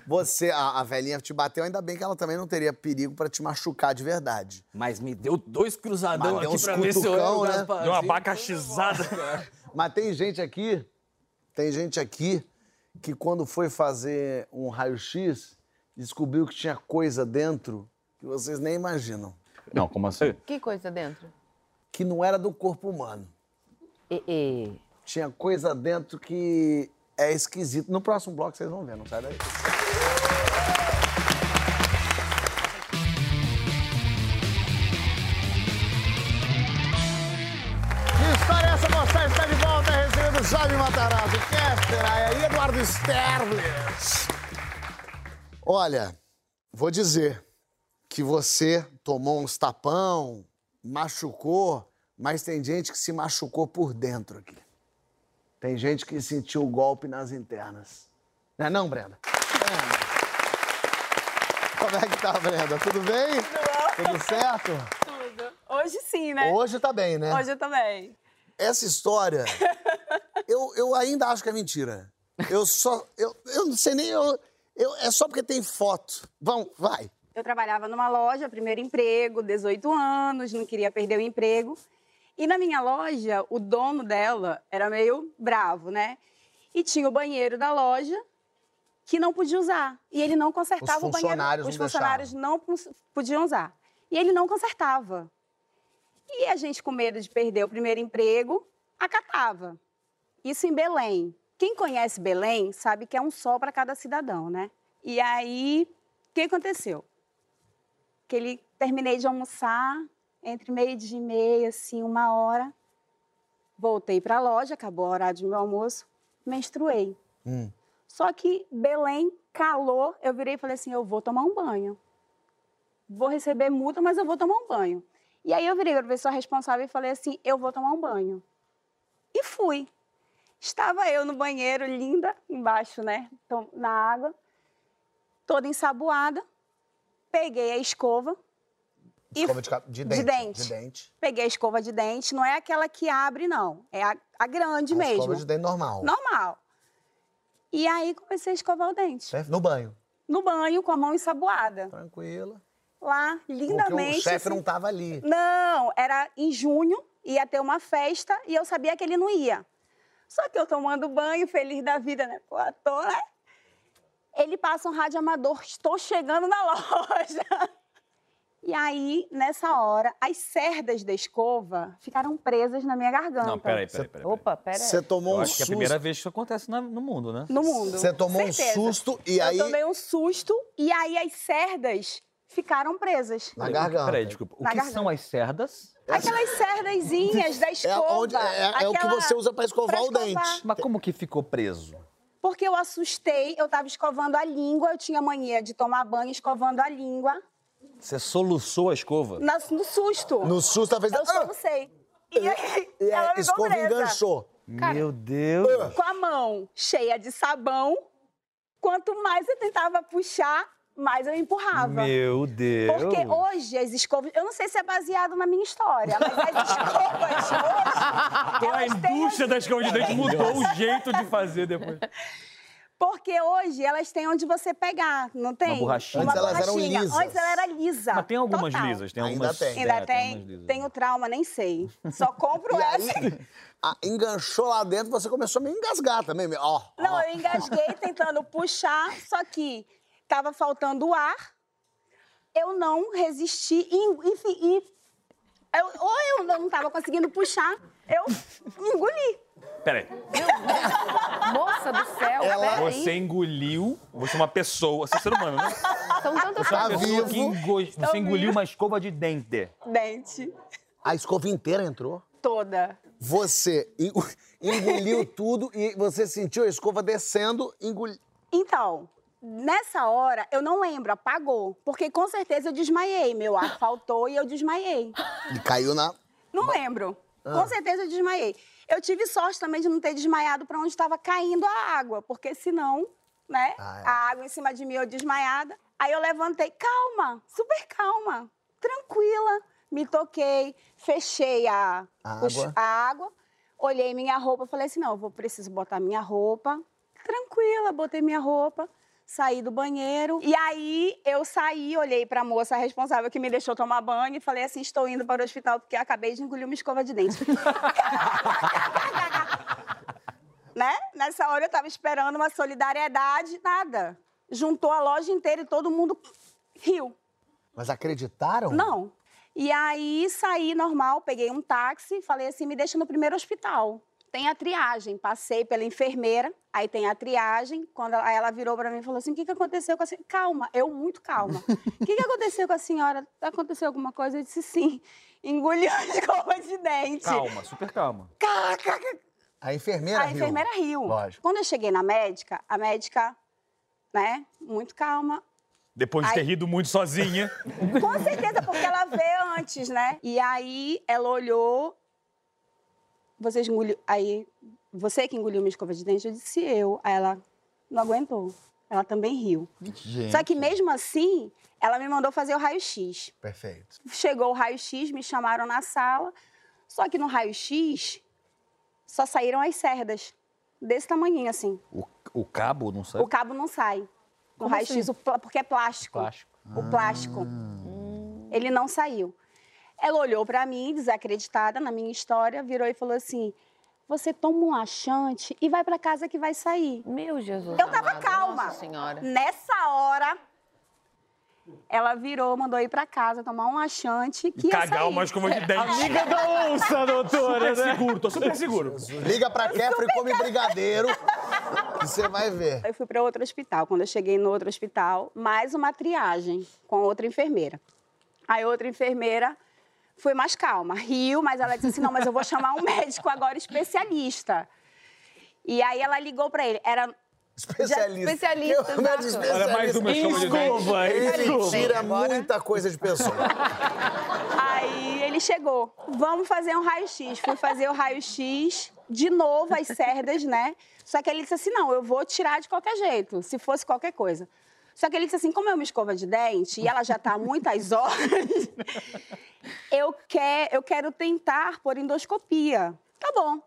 Você, a, a velhinha te bateu, ainda bem que ela também não teria perigo pra te machucar de verdade. Mas me deu dois cruzadão Mas deu aqui uns pra ver se eu era o cutucão, né? Deu uma abacaxizada. Mas tem gente aqui, tem gente aqui que quando foi fazer um raio-x, descobriu que tinha coisa dentro que vocês nem imaginam. Não, como assim? Que coisa dentro? Que não era do corpo humano. E, e... Tinha coisa dentro que é esquisito. No próximo bloco vocês vão ver, não sai daí. História é Jaime Matarazzo, Kester, aí Eduardo Sterblitz. Olha, vou dizer que você tomou uns tapão, machucou, mas tem gente que se machucou por dentro aqui. Tem gente que sentiu o golpe nas internas. Não é não, Brenda? É. Como é que tá, Brenda? Tudo bem? Tudo certo? Tudo. Hoje sim, né? Hoje tá bem, né? Hoje eu também. Essa história, eu, eu ainda acho que é mentira. Eu só. Eu, eu não sei nem. Eu, eu- é só porque tem foto. Vão, vai. Eu trabalhava numa loja, primeiro emprego, 18 anos, não queria perder o emprego. E na minha loja, o dono dela era meio bravo, né? E tinha o banheiro da loja que não podia usar. E ele não consertava o banheiro. Os funcionários não podiam usar. E ele não consertava. E a gente, com medo de perder o primeiro emprego, acatava. Isso em Belém. Quem conhece Belém sabe que é um sol para cada cidadão, né? E aí, o que aconteceu? Que ele terminei de almoçar entre meio-dia e meia, assim, uma hora. Voltei para a loja, acabou o horário do meu almoço, menstruei. Hum. Só que Belém, calor, eu virei e falei assim: eu vou tomar um banho. Vou receber multa, mas eu vou tomar um banho. E aí eu virei para a pessoa responsável e falei assim: eu vou tomar um banho. E fui. Estava eu no banheiro, linda, embaixo, né? Na água, toda ensaboada. Peguei a escova. E Escova de, de dente. dente. De dente. Peguei a escova de dente, não é aquela que abre, não. É a, a grande A mesmo. Escova de dente normal. Normal. E aí comecei a escovar o dente. Certo? No banho. No banho, com a mão ensaboada. Tranquila. Lá, Porque lindamente. o chefe assim. não tava ali. Não, era em junho, ia ter uma festa e eu sabia que ele não ia. Só que eu tomando banho, feliz da vida, né? Pô, tô, né? Ele passa um rádio amador, estou chegando na loja. E aí, nessa hora, as cerdas da escova ficaram presas na minha garganta. Não, peraí, peraí, peraí. peraí. Opa, pera aí. Você tomou Eu um acho que é a susto. primeira vez que isso acontece na- no mundo, né? No mundo. Você tomou Certeza. um susto e aí. Eu tomei um susto e aí as cerdas ficaram presas. Na garganta. Peraí, desculpa. O Na que garganta. são as cerdas? Aquelas cerdazinhas da É, escova. onde, é, é o que aquela- você usa pra escovar pra o escovar. dente. Mas como que ficou preso? Porque eu assustei, eu tava escovando a língua, eu tinha mania de tomar banho escovando a língua, Você soluçou a escova? na- no susto. No susto, ela fez. Eu Ah! solucei. E aí, ela a ficou escova presa. enganchou. Meu Deus. Com a mão cheia de sabão, quanto mais eu tentava puxar, mais eu empurrava. Meu Deus. Porque hoje as escovas, eu não sei se é baseado na minha história, mas as escovas hoje, Então a indústria da escova de dente mudou o jeito de fazer depois. Porque hoje elas têm onde você pegar, não tem? borrachinha. Antes elas eram borrachinha. lisas. Antes ela era lisa. Mas tem algumas total. lisas, tem Ainda algumas. tem. Ainda é, tem, tem o trauma, nem sei. Só compro E essa. aí, a- enganchou lá dentro, você começou a me engasgar também. Ó, Não, ó. eu engasguei tentando puxar, só que tava faltando ar. Eu não resisti, e- enfim, e eu- ou eu não tava conseguindo puxar, eu engoli. Peraí. Moça do céu, Ela- peraí. Você engoliu. Você é uma pessoa. Você é ser humano, né? São tantas Tá Uma pessoa vivo. que engo- Você engoliu uma escova de dente. Dente A escova inteira entrou. toda. Você en- engoliu tudo e você sentiu a escova descendo, engoliu. Então, nessa hora, eu não lembro, apagou. Porque com certeza eu desmaiei. Meu ar faltou e eu desmaiei. E caiu na. Não lembro. Com certeza eu desmaiei. Eu tive sorte também de não ter desmaiado para onde estava caindo a água, porque senão, né, Ah, é. a água em cima de mim, eu desmaiada. Aí eu levantei, calma, super calma, tranquila. Me toquei, fechei a, A os- água. a água, olhei minha roupa, falei assim, não, eu vou preciso botar minha roupa. Tranquila, botei minha roupa, saí do banheiro. E aí eu saí, olhei pra moça responsável que me deixou tomar banho e falei assim: estou indo para o hospital porque acabei de engolir uma escova de dente. né? Nessa hora eu tava esperando uma solidariedade, nada. Juntou a loja inteira e todo mundo riu. Mas acreditaram? Não. E aí saí normal, peguei um táxi, falei assim, me deixa no primeiro hospital. Tem a triagem, passei pela enfermeira, aí tem a triagem. Quando ela, aí ela virou para mim e falou assim: o que, que aconteceu com a senhora? Calma, eu muito calma. O que, que aconteceu com a senhora? Aconteceu alguma coisa? Eu disse sim. Engoliu a escova de dente. Calma, super calma. A enfermeira A riu. enfermeira riu. Lógico. Quando eu cheguei na médica, a médica, né, muito calma, Depois de ter rido muito sozinha. Com certeza, porque ela veio antes, né? E aí ela olhou. Vocês engoliu. Aí, você que engoliu minha escova de dente? Eu disse eu. Aí ela não aguentou. Ela também riu. Gente. Só que mesmo assim, ela me mandou fazer o raio-x. Perfeito. Chegou o raio-x, me chamaram na sala. Só que no raio-x só saíram as cerdas. Desse tamanhinho, assim. O, o cabo, não sabe? O cabo não sai. No raio-x, assim? porque é plástico. Plástico. O plástico. Ele não saiu. Ela olhou pra mim, desacreditada na minha história, virou e falou assim: Você toma um laxante e vai pra casa que vai sair. Meu Jesus. Eu tava amado, calma. Nossa Senhora. Nessa hora, ela virou, mandou ir pra casa tomar um laxante que ia Cagar sair. uma escova de dente. Amiga da onça, doutora, Super né? seguro, tô super seguro. Liga pra Kefra e come brigadeiro. Você vai ver. Eu fui para outro hospital. Quando eu cheguei no outro hospital, mais uma triagem com outra enfermeira. Aí outra enfermeira foi mais calma, riu, mas ela disse assim: não, mas eu vou chamar um médico agora especialista. E aí ela ligou para ele. Era Especialista. especialista, médico exato. Olha, mais uma chama de dente. Escova, Ele tira muita coisa de pessoa. Aí ele chegou, vamos fazer um raio-x. Fui fazer o raio-x, de novo as cerdas, né? Só que ele disse assim, não, eu vou tirar de qualquer jeito, se fosse qualquer coisa. Só que ele disse assim, como é uma escova de dente e ela já está há muitas horas, eu, quer, eu quero tentar por endoscopia. Tá bom.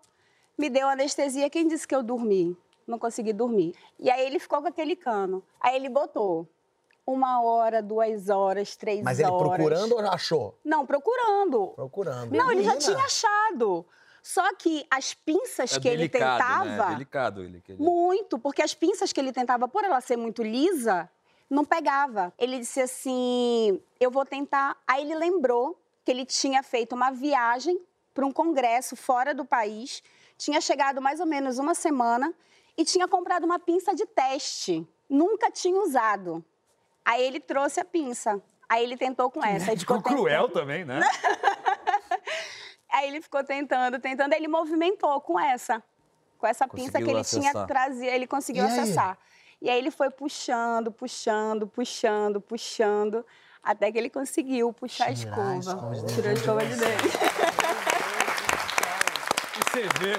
Me deu anestesia, quem disse que eu dormi? Não consegui dormir. E aí ele ficou com aquele cano. Aí ele botou uma hora, duas horas, três Mas ele horas. procurando ou já achou? Não, procurando. Procurando. Não, ele já Menina. tinha achado. Só que as pinças É que ele delicado, tentava. né? É delicado ele. que ele- Muito, porque as pinças que ele tentava, por ela ser muito lisa, não pegava. Ele disse assim: eu vou tentar. Aí ele lembrou que ele tinha feito uma viagem para um congresso fora do país, tinha chegado mais ou menos uma semana e tinha comprado uma pinça de teste. Nunca tinha usado. Aí ele trouxe a pinça. Aí ele tentou com essa. Aí Ficou cruel também, né? Aí ele ficou tentando, tentando, aí ele movimentou com essa. Com essa pinça que Conseguiu ele tinha acessar. trazido, ele conseguiu E aí? E aí ele foi puxando, puxando, puxando, puxando, até que ele conseguiu puxar Tirar a a escova. escova Tirou a escova de dentro. E você vê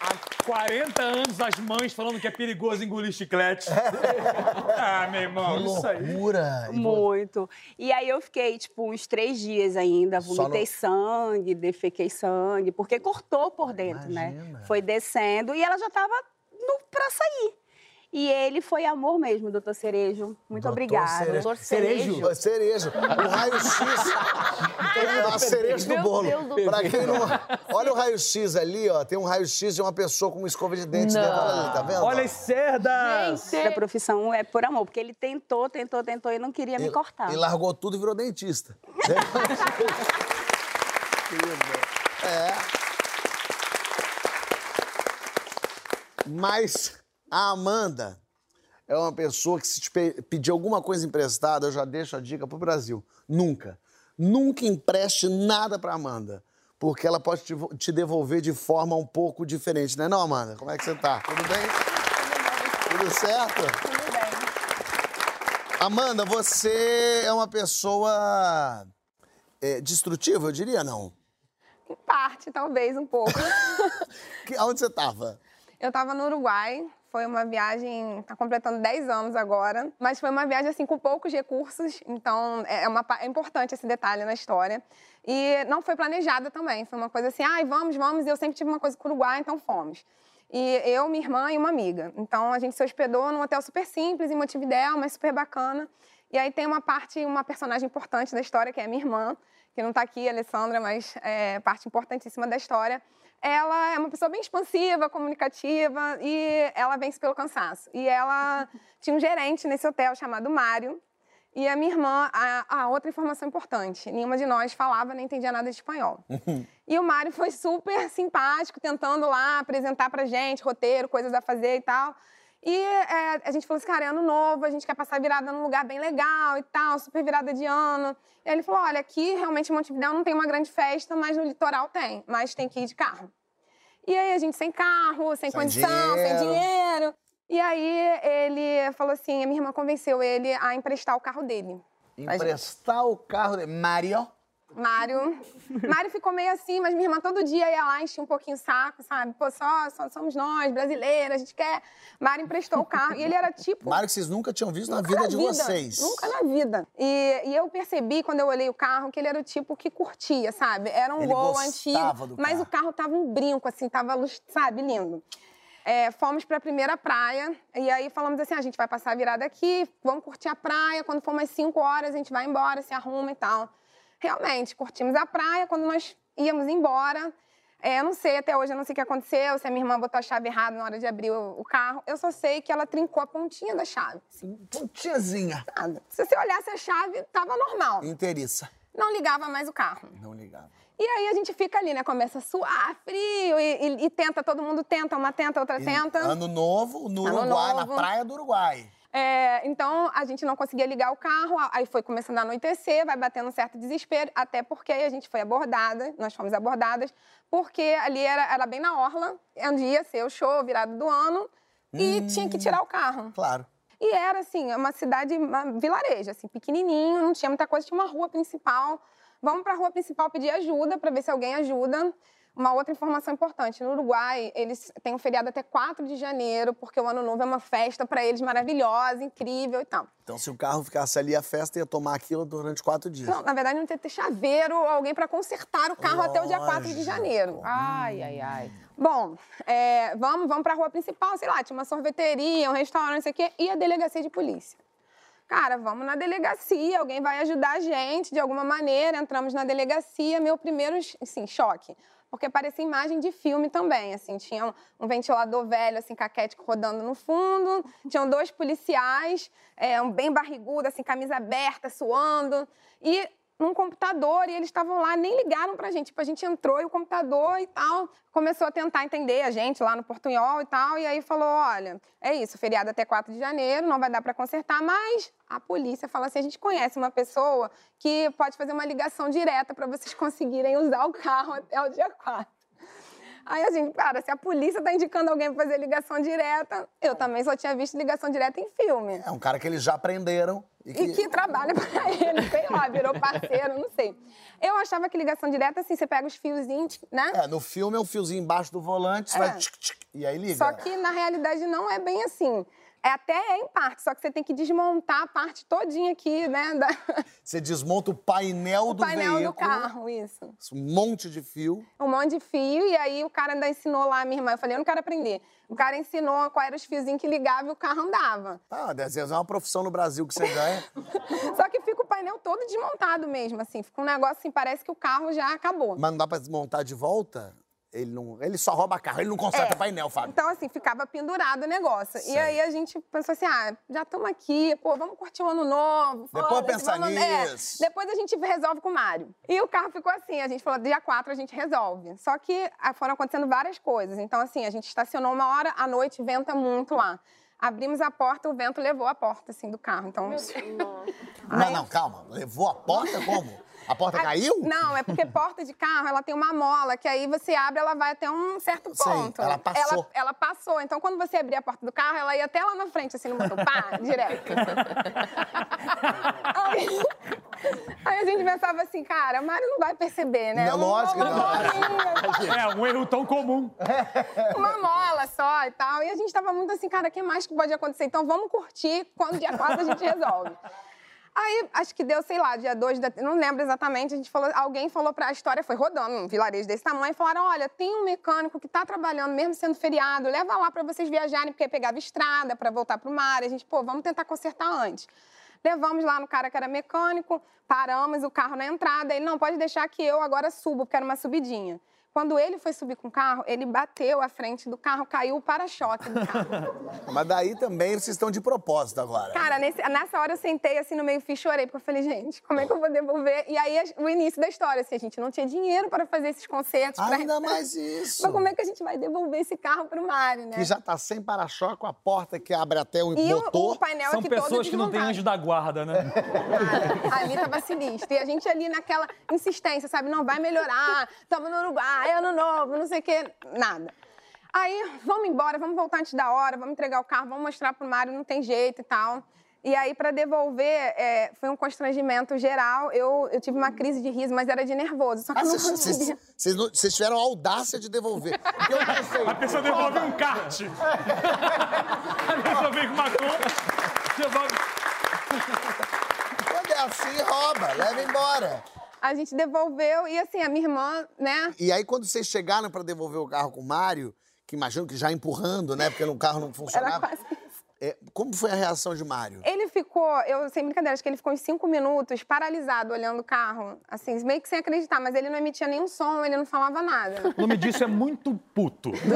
há 40 anos as mães falando que é perigoso engolir chiclete. ah, meu irmão, Que isso aí. loucura. E vo- Muito. E aí eu fiquei, tipo, uns três dias ainda, vomitei no- sangue, defequei sangue, porque cortou por dentro, né? Imagina. Foi descendo e ela já tava no, pra sair. E ele foi amor mesmo, doutor Cerejo. Muito Doutor obrigada. Cerejo. Doutor Cerejo? Cerejo. Cerejo. O raio-x. a cereja do Meu bolo. Deus do Pra céu. quem não... Olha o raio-x ali, ó. Tem um raio-x de uma pessoa com uma escova de dente Não. dentro. Olha ali, tá vendo? Olha as cerdas! Da profissão é por amor, porque ele tentou, tentou, tentou e não queria me cortar. E largou tudo e virou dentista. é. Mas a Amanda é uma pessoa que se pedir alguma coisa emprestada, eu já deixo a dica pro Brasil. Nunca. Nunca empreste nada pra Amanda. Porque ela pode te, vo- te devolver de forma um pouco diferente, né não, Amanda? Como é que você tá? Tudo bem? Tudo certo? Tudo bem. Amanda, você é uma pessoa é, destrutiva, eu diria, não? Em parte, talvez, um pouco. Que, aonde você estava? Eu estava no Uruguai, foi uma viagem, tá completando 10 anos agora, mas foi uma viagem assim com poucos recursos, então é, uma, pa- é importante esse detalhe na história. E não foi planejada também, foi uma coisa assim, ai, vamos, vamos, e eu sempre tive uma coisa com o Uruguai, então fomos. E eu, minha irmã e uma amiga. Então a gente se hospedou num hotel super simples, em Montevidéu, mas super bacana. E aí tem uma parte, uma personagem importante da história, que é a minha irmã, que não está aqui, Alessandra, mas é parte importantíssima da história. Ela é uma pessoa bem expansiva, comunicativa e ela vence pelo cansaço. E ela tinha um gerente nesse hotel chamado Mário. E a minha irmã, a, a outra informação importante, nenhuma de nós falava nem entendia nada de espanhol. E o Mário foi super simpático, tentando lá apresentar pra gente roteiro, coisas a fazer e tal. E é, a gente falou assim, cara, é ano novo, a gente quer passar virada num lugar bem legal e tal, super virada de ano. E aí ele falou, olha, aqui realmente em Montevidéu não tem uma grande festa, mas no litoral tem, mas tem que ir de carro. E aí a gente sem carro, sem, Sem condição, sem dinheiro. dinheiro. E aí ele falou assim, a minha irmã convenceu ele a emprestar o carro dele. Emprestar o carro de Mario. Mário. Mário ficou meio assim, mas minha irmã todo dia ia lá, enchia um pouquinho o saco, sabe? Pô, só, só somos nós, brasileiras, a gente quer. Mário emprestou o carro. E ele era tipo. Mário que vocês nunca tinham visto na Nunca vida na de vida, vocês. Nunca na vida. E, e eu percebi, quando eu olhei o carro, que ele era o tipo que curtia, sabe? Era um Ele gol antigo, mas o carro tava um brinco, assim, tava, sabe, lindo. É, fomos para a primeira praia e aí falamos assim: "Ah, a gente vai passar a virada aqui, vamos curtir a praia. Quando for umas 5 horas, a gente vai embora, se arruma e tal. Realmente, curtimos a praia. Quando nós íamos embora, é, eu não sei até hoje, eu não sei o que aconteceu, se a minha irmã botou a chave errada na hora de abrir o, o carro. Eu só sei que ela trincou a pontinha da chave. Pontinhazinha. Nada. Se você olhasse a chave, tava normal. Inteiriça. não ligava mais o carro. Não ligava. E aí a gente fica ali, né? Começa a suar, frio, e, e- e tenta, todo mundo tenta, uma tenta, outra E tenta. Ano novo no Ano Uruguai, na novo. praia do Uruguai. É, então a gente não conseguia ligar o carro, aí foi começando a anoitecer, vai batendo um certo desespero, até porque a gente foi abordada, nós fomos abordadas, porque ali era, era bem na orla, onde ia ser o show, virado do ano, e Hum. tinha que tirar o carro. Claro. E era, assim, uma cidade, uma vilarejo, assim, pequenininho, não tinha muita coisa, tinha uma rua principal. Vamos para a rua principal pedir ajuda, para ver se alguém ajuda. Uma outra informação importante, no Uruguai, eles têm um feriado até 4 de janeiro, porque o Ano Novo é uma festa para eles maravilhosa, incrível e tal. Então, se o carro ficasse ali, a festa ia tomar aquilo durante quatro dias. Não, na verdade, não tem que ter chaveiro ou alguém para consertar o carro até o dia 4 de Lógico. janeiro. Ai, ai, ai. Bom, é, vamos, vamos para a rua principal, sei lá, tinha uma sorveteria, um restaurante, não sei o quê, e a delegacia de polícia. Cara, vamos na delegacia, alguém vai ajudar a gente de alguma maneira. Entramos na delegacia, meu primeiro, assim, choque. Porque parecia imagem de filme também, assim, tinha um, um ventilador velho, assim, caquético rodando no fundo, tinham dois policiais, é, um bem barrigudo, assim, camisa aberta, suando, e num computador, e eles estavam lá, nem ligaram pra gente. Tipo, a gente entrou e o computador e tal começou a tentar entender a gente lá no Portunhol e tal, e aí falou, olha, é isso, feriado até 4 de janeiro, não vai dar pra consertar, mas a polícia fala assim, a gente conhece uma pessoa que pode fazer uma ligação direta pra vocês conseguirem usar o carro até o dia 4. Aí a gente, cara, se a polícia tá indicando alguém pra fazer ligação direta, eu também só tinha visto ligação direta em filme. É um cara que eles já prenderam. E que... E que trabalha pra ele, sei lá, virou parceiro, não sei. Eu achava que ligação direta, assim, você pega os fiozinhos, né? É, no filme é um fiozinho embaixo do volante, você É. vai tchic, tchic, e aí liga. Só que na realidade não é bem assim. É até é em parte, só que você tem que desmontar a parte todinha aqui, né? Da... Você desmonta o painel O do painel veículo, do carro, isso. um monte de fio. Um monte de fio, e aí o cara ainda ensinou lá a minha irmã. Eu falei, eu não quero aprender. O cara ensinou qual eram os fiozinhos que ligava e o carro andava. Ah, às vezes é uma profissão no Brasil que você ganha. Só que fica o painel todo desmontado mesmo, assim. Fica um negócio assim, parece que o carro já acabou. Mas não dá pra desmontar de volta? Ele, não, ele só rouba carro, ele não conserta É. painel, Fábio. Então, assim, ficava pendurado o negócio. Sei. E aí a gente pensou assim: ah, já estamos aqui, pô, vamos curtir o ano novo. Depois foda-se, pensa vamos- é, nisso. depois a gente resolve com o Mário. E o carro ficou assim: a gente falou, dia 4 a gente resolve. Só que ah, foram acontecendo várias coisas. Então, assim, a gente estacionou uma hora, à noite venta muito lá. Abrimos a porta, o vento levou a porta, assim, do carro. Então. Não, não, calma. Levou a porta como? A porta A- caiu? Não, é porque porta de carro, ela tem uma mola, que aí você abre, ela vai até um certo Sei, ponto. ela passou. Ela, ela passou. Então, quando você abria a porta do carro, ela ia até lá na frente, assim, no motor, pá, direto. aí, aí a gente pensava assim, cara, o Mário não vai perceber, né? Não, lógico não. novinha, É, um erro tão comum. uma mola só e tal. E a gente tava muito assim, cara, o que mais que pode acontecer? Então vamos curtir, quando dia 4 a gente resolve. Aí, acho que deu, sei lá, dia 2, não lembro exatamente, a gente falou, alguém falou pra a história, foi rodando, um vilarejo desse tamanho, e falaram, olha, tem um mecânico que tá trabalhando, mesmo sendo feriado, leva lá pra vocês viajarem, porque pegava estrada pra voltar pro mar. A gente, pô, vamos tentar consertar antes. Levamos lá no cara que era mecânico, paramos o carro na entrada, ele, não, pode deixar que eu agora subo, porque era uma subidinha. Quando ele foi subir com o carro, ele bateu a frente do carro, caiu o para-choque do carro. Mas daí também vocês estão de propósito agora. Cara, nesse- nessa hora eu sentei assim no meio fio e chorei, porque eu falei, gente, como é que eu vou devolver? E aí o início da história, assim, a gente não tinha dinheiro para fazer esses concertos. pra- Ainda mais isso. Mas como é que a gente vai devolver esse carro pro Mário, né? Que já tá sem para-choque, com a porta que abre até o E o, motor. o painel São aqui todo pessoas que não têm anjo da guarda, né? Cara, ali tava sinistro. E a gente ali naquela insistência, sabe? Não vai melhorar, estamos no Uruguai, ano novo, não sei o quê, nada. Aí, vamos embora, vamos voltar antes da hora, vamos entregar o carro, vamos mostrar pro Mário, não tem jeito e tal. E aí, para devolver, é, foi um constrangimento geral. Eu, eu tive uma crise de riso, mas era de nervoso. Só que Ah, eu não conseguia. vocês tiveram a audácia de devolver. Eu pensei, A pessoa devolve um kart. A pessoa vem com uma conta, devolve. quando é assim, rouba, leva embora. A gente devolveu e assim, a minha irmã, né? E aí, quando vocês chegaram pra devolver o carro com o Mário, que imagino que já empurrando, né? Porque o carro não Era funcionava. quase isso. É, como foi a reação de Mário? Ele ficou, eu sem brincadeira, acho que ele ficou uns cinco minutos paralisado olhando o carro, assim, meio que sem acreditar, mas ele não emitia nenhum som, ele não falava nada. O nome disso é muito puto.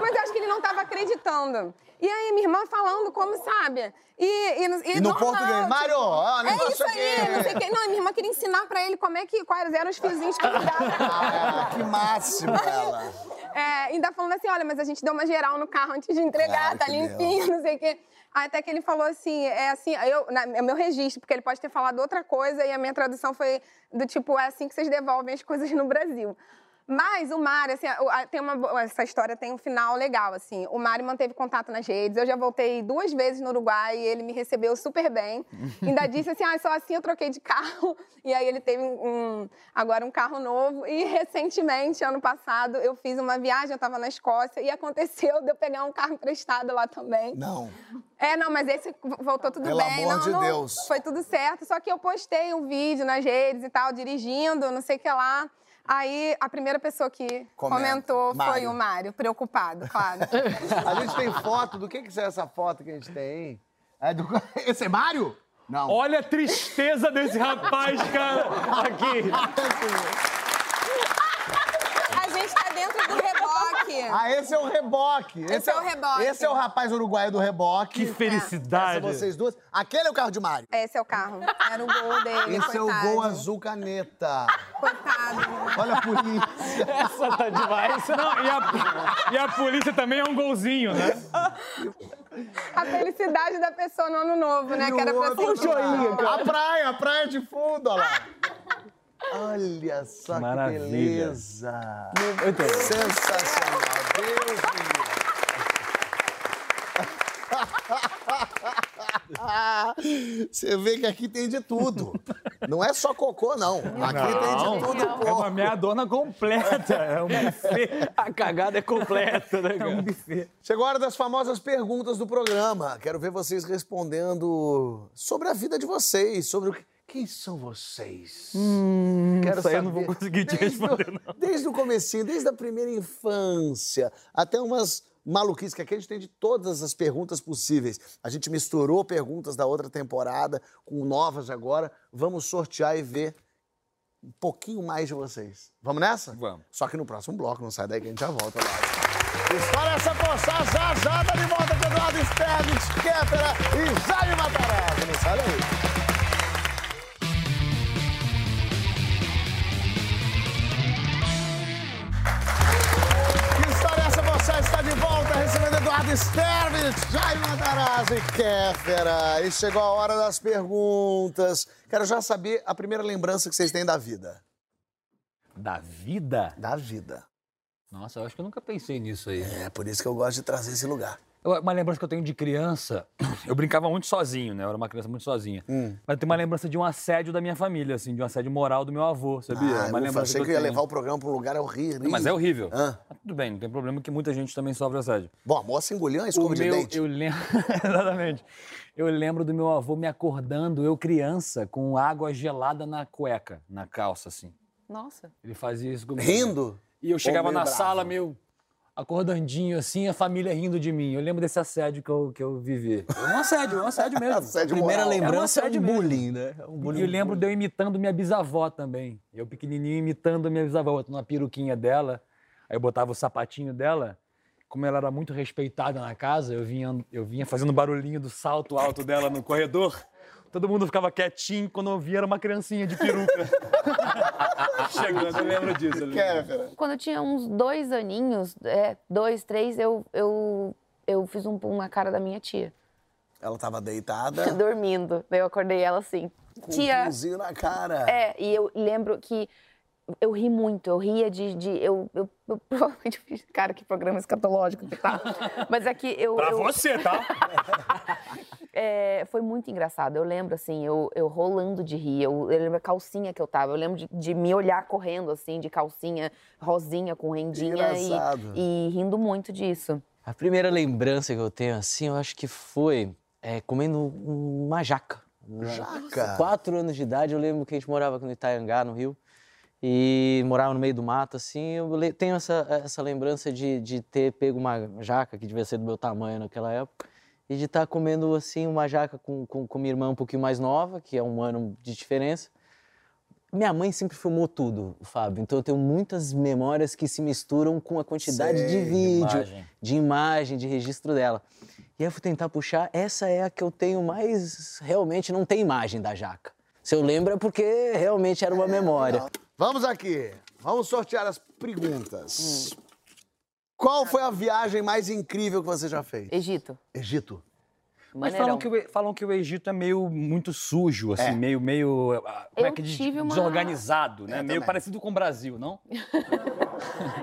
Mas eu acho que ele não tava acreditando. E aí, minha irmã falando como sabe. E, e, e, E no normal, português, Mário, ó, É negócio isso aí, não sei o quê. Não, minha irmã queria ensinar pra ele como é que, quais eram os fiozinhos que ele dava. Ah, que máximo ela. É, ainda falando assim, olha, mas a gente deu uma geral no carro antes de entregar, Claro tá que limpinho, não sei o quê. Até que ele falou assim, é assim, eu, na, é meu registro, porque ele pode ter falado outra coisa e a minha tradução foi do tipo, é assim que vocês devolvem as coisas no Brasil. Mas o Mário, assim, tem uma, essa história tem um final legal, assim. O Mário manteve contato nas redes. Eu já voltei duas vezes no Uruguai e ele me recebeu super bem. Ainda disse assim, ah, só assim eu troquei de carro. E aí ele teve um, agora um carro novo. E recentemente, ano passado, eu fiz uma viagem, eu estava na Escócia e aconteceu de eu pegar um carro emprestado lá também. Não. É, não, mas esse voltou tudo Pelo bem. amor não, de não, Deus. Foi tudo certo. Só que eu postei um vídeo nas redes e tal, dirigindo, não sei o que lá. Aí a primeira pessoa que Comenta. comentou foi Mário. o Mário, preocupado, claro. A gente tem foto. Do que, que é essa foto que a gente tem? É do... Esse é Mário? Não. Olha a tristeza desse rapaz, cara. Aqui. a gente tá dentro do Ah, esse é o reboque. Esse é o reboque. Esse é o rapaz uruguaio do reboque. Que felicidade. Essa vocês duas. Aquele é o carro de Mário. Esse é o carro. Era o gol dele. Esse é o coitado. gol azul caneta. Coitado. Olha a polícia. Essa tá demais. Não, e, a, e a polícia também é um golzinho, né? A felicidade da pessoa no ano novo, né? Que era pra ser o joinha. A praia, a praia de fundo, olha lá. Olha só que Maravilha. beleza. Sensacional. Deus. Você vê que aqui tem de tudo. Não é só cocô, não. Aqui tem de tudo, é pô. uma meadona completa. É um buffet. A cagada é completa, né, É cara? um buffet. Chegou a hora das famosas perguntas do programa. Quero ver vocês respondendo sobre a vida de vocês, sobre o que. Quem são vocês? Quero isso aí eu não vou saber. conseguir te Desde o- responder, não. Desde o comecinho, desde a primeira infância, até umas maluquices, que aqui a gente tem de todas as perguntas possíveis. A gente misturou perguntas da outra temporada com novas agora. Vamos sortear e ver um pouquinho mais de vocês. Vamos nessa? Vamos. Só que no próximo bloco, não sai daí que a gente já volta lá. História essa poçar já já tá de volta com Eduardo Sterling, Kéfera e Jaime Matarazzo. Não sai daí. Está de volta recebendo Eduardo Stervich, Jaime Matarazzo e Kéfera. E chegou a hora das perguntas. Quero já saber a primeira lembrança que vocês têm da vida. Da vida? Da vida. Nossa, eu acho que eu nunca pensei nisso aí. É por isso que eu gosto de trazer esse lugar. Uma lembrança que eu tenho de criança, eu brincava muito sozinho, né? Eu era uma criança muito sozinha. Hum. Mas tem uma lembrança de um assédio da minha família, assim, de um assédio moral do meu avô, sabia? Ah, uma ufa, lembrança achei que, eu ia tenho. levar o programa para um lugar horrível. Mas é horrível. Ah. Mas tudo bem, não tem problema que muita gente também sofre assédio. Bom, a moça engoliu uma escova de meu- dente. Eu lembro, exatamente. Eu lembro do meu avô me acordando, eu criança, com água gelada na cueca, na calça, assim. Nossa. Ele fazia isso comigo. Rindo? E eu chegava na bravo? sala, meio acordandinho, assim, a família rindo de mim. Eu lembro desse assédio que eu, que eu vivi. É um assédio, é um assédio mesmo. Assédio Primeira moral. lembrança é, assédio um mesmo. bullying, né? É um bullying. E eu lembro de eu imitando minha bisavó também. Eu pequenininho imitando minha bisavó, botando uma peruquinha dela. Aí eu botava o sapatinho dela. Como ela era muito respeitada na casa, eu vinha, eu vinha fazendo barulhinho do salto alto dela no corredor. Todo mundo ficava quietinho quando eu via era uma criancinha de peruca. Chegando, eu lembro disso. eu lembro. Quando eu tinha uns dois aninhos, é, dois, três, eu, eu, eu fiz um pum na cara da minha tia, Ela tava deitada, dormindo. Daí eu acordei ela assim. com um Tia, pulzinho na cara. É, e eu lembro que eu ri muito, eu ria de. de eu, eu, eu provavelmente fiz. Cara, que programa escatológico que tá. Mas é que eu. Pra eu- você, tá? É, foi muito engraçado. Eu lembro, assim, eu, eu rolando de rir. Eu, eu lembro a calcinha que eu tava. Eu lembro de, de me olhar correndo, assim, de calcinha rosinha com rendinha e, e rindo muito disso. A primeira lembrança que eu tenho, assim, eu acho que foi é, comendo uma jaca. Jaca? Quatro anos de idade, eu lembro que a gente morava no Itaiangá, no Rio, e morava no meio do mato, assim, eu tenho essa, essa lembrança de, de ter pego uma jaca, que devia ser do meu tamanho naquela época, e de estar comendo, assim, uma jaca com, com, com minha irmã um pouquinho mais nova, que é um ano de diferença, Minha mãe sempre filmou tudo, Fábio. Então eu tenho muitas memórias que se misturam com a quantidade Sei, de vídeo, imagem. de imagem, de registro dela. E aí eu fui tentar puxar, essa é a que eu tenho mais. Realmente não tem imagem da jaca. Se eu lembro é porque realmente era uma memória. Vamos aqui. Vamos sortear as perguntas. Qual foi a viagem mais incrível que você já fez? Egito. Egito. Mas falam que, o, falam que o Egito é meio muito sujo, assim, É. meio, meio. ah, Como é Eu que diz? uma- Desorganizado, né? Eu meio também. parecido com o Brasil, não?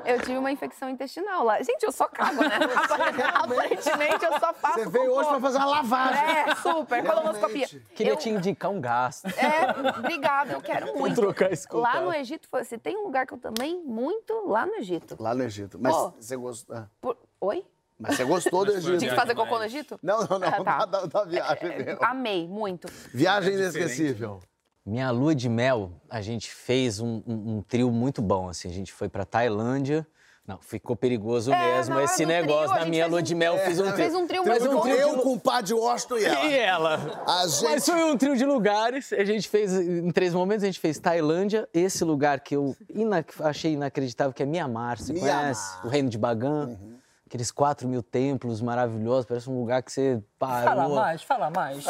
Eu tive uma infecção intestinal lá. Gente, eu só cago, né? Aparentemente, eu só faço Você veio hoje pra fazer uma lavagem. É, super, colonoscopia. Queria Eu- te indicar um gasto. É, obrigada, eu quero muito. trocar isso com o Lá no Egito, se tem um lugar que eu também muito, lá no Egito. Lá no Egito. Mas Ó. você gostou. ah, Por- Oi? Mas você gostou do Egito? Tinha que fazer cocô no Egito? Não, não, não. Ah, tá. da, da viagem É, mesmo. amei, muito. Viagem inesquecível. Minha lua de mel, a gente fez um, um- um trio muito bom, assim. A gente foi pra Tailândia. Não, ficou perigoso É, mesmo esse negócio. trio, Na minha lua um- de mel, fiz um trio. Fez um trio Mas muito um bom. trio de Eu com o Padre Washington e ela. E ela. A gente... Mas foi um trio de lugares. A gente fez, em três momentos, a gente fez Tailândia, esse lugar que eu ina- achei inacreditável, que é Mianmar. Você Mianmar. conhece? O reino de Bagan. Aqueles quatro mil templos maravilhosos, parece um lugar que você parou. fala mais.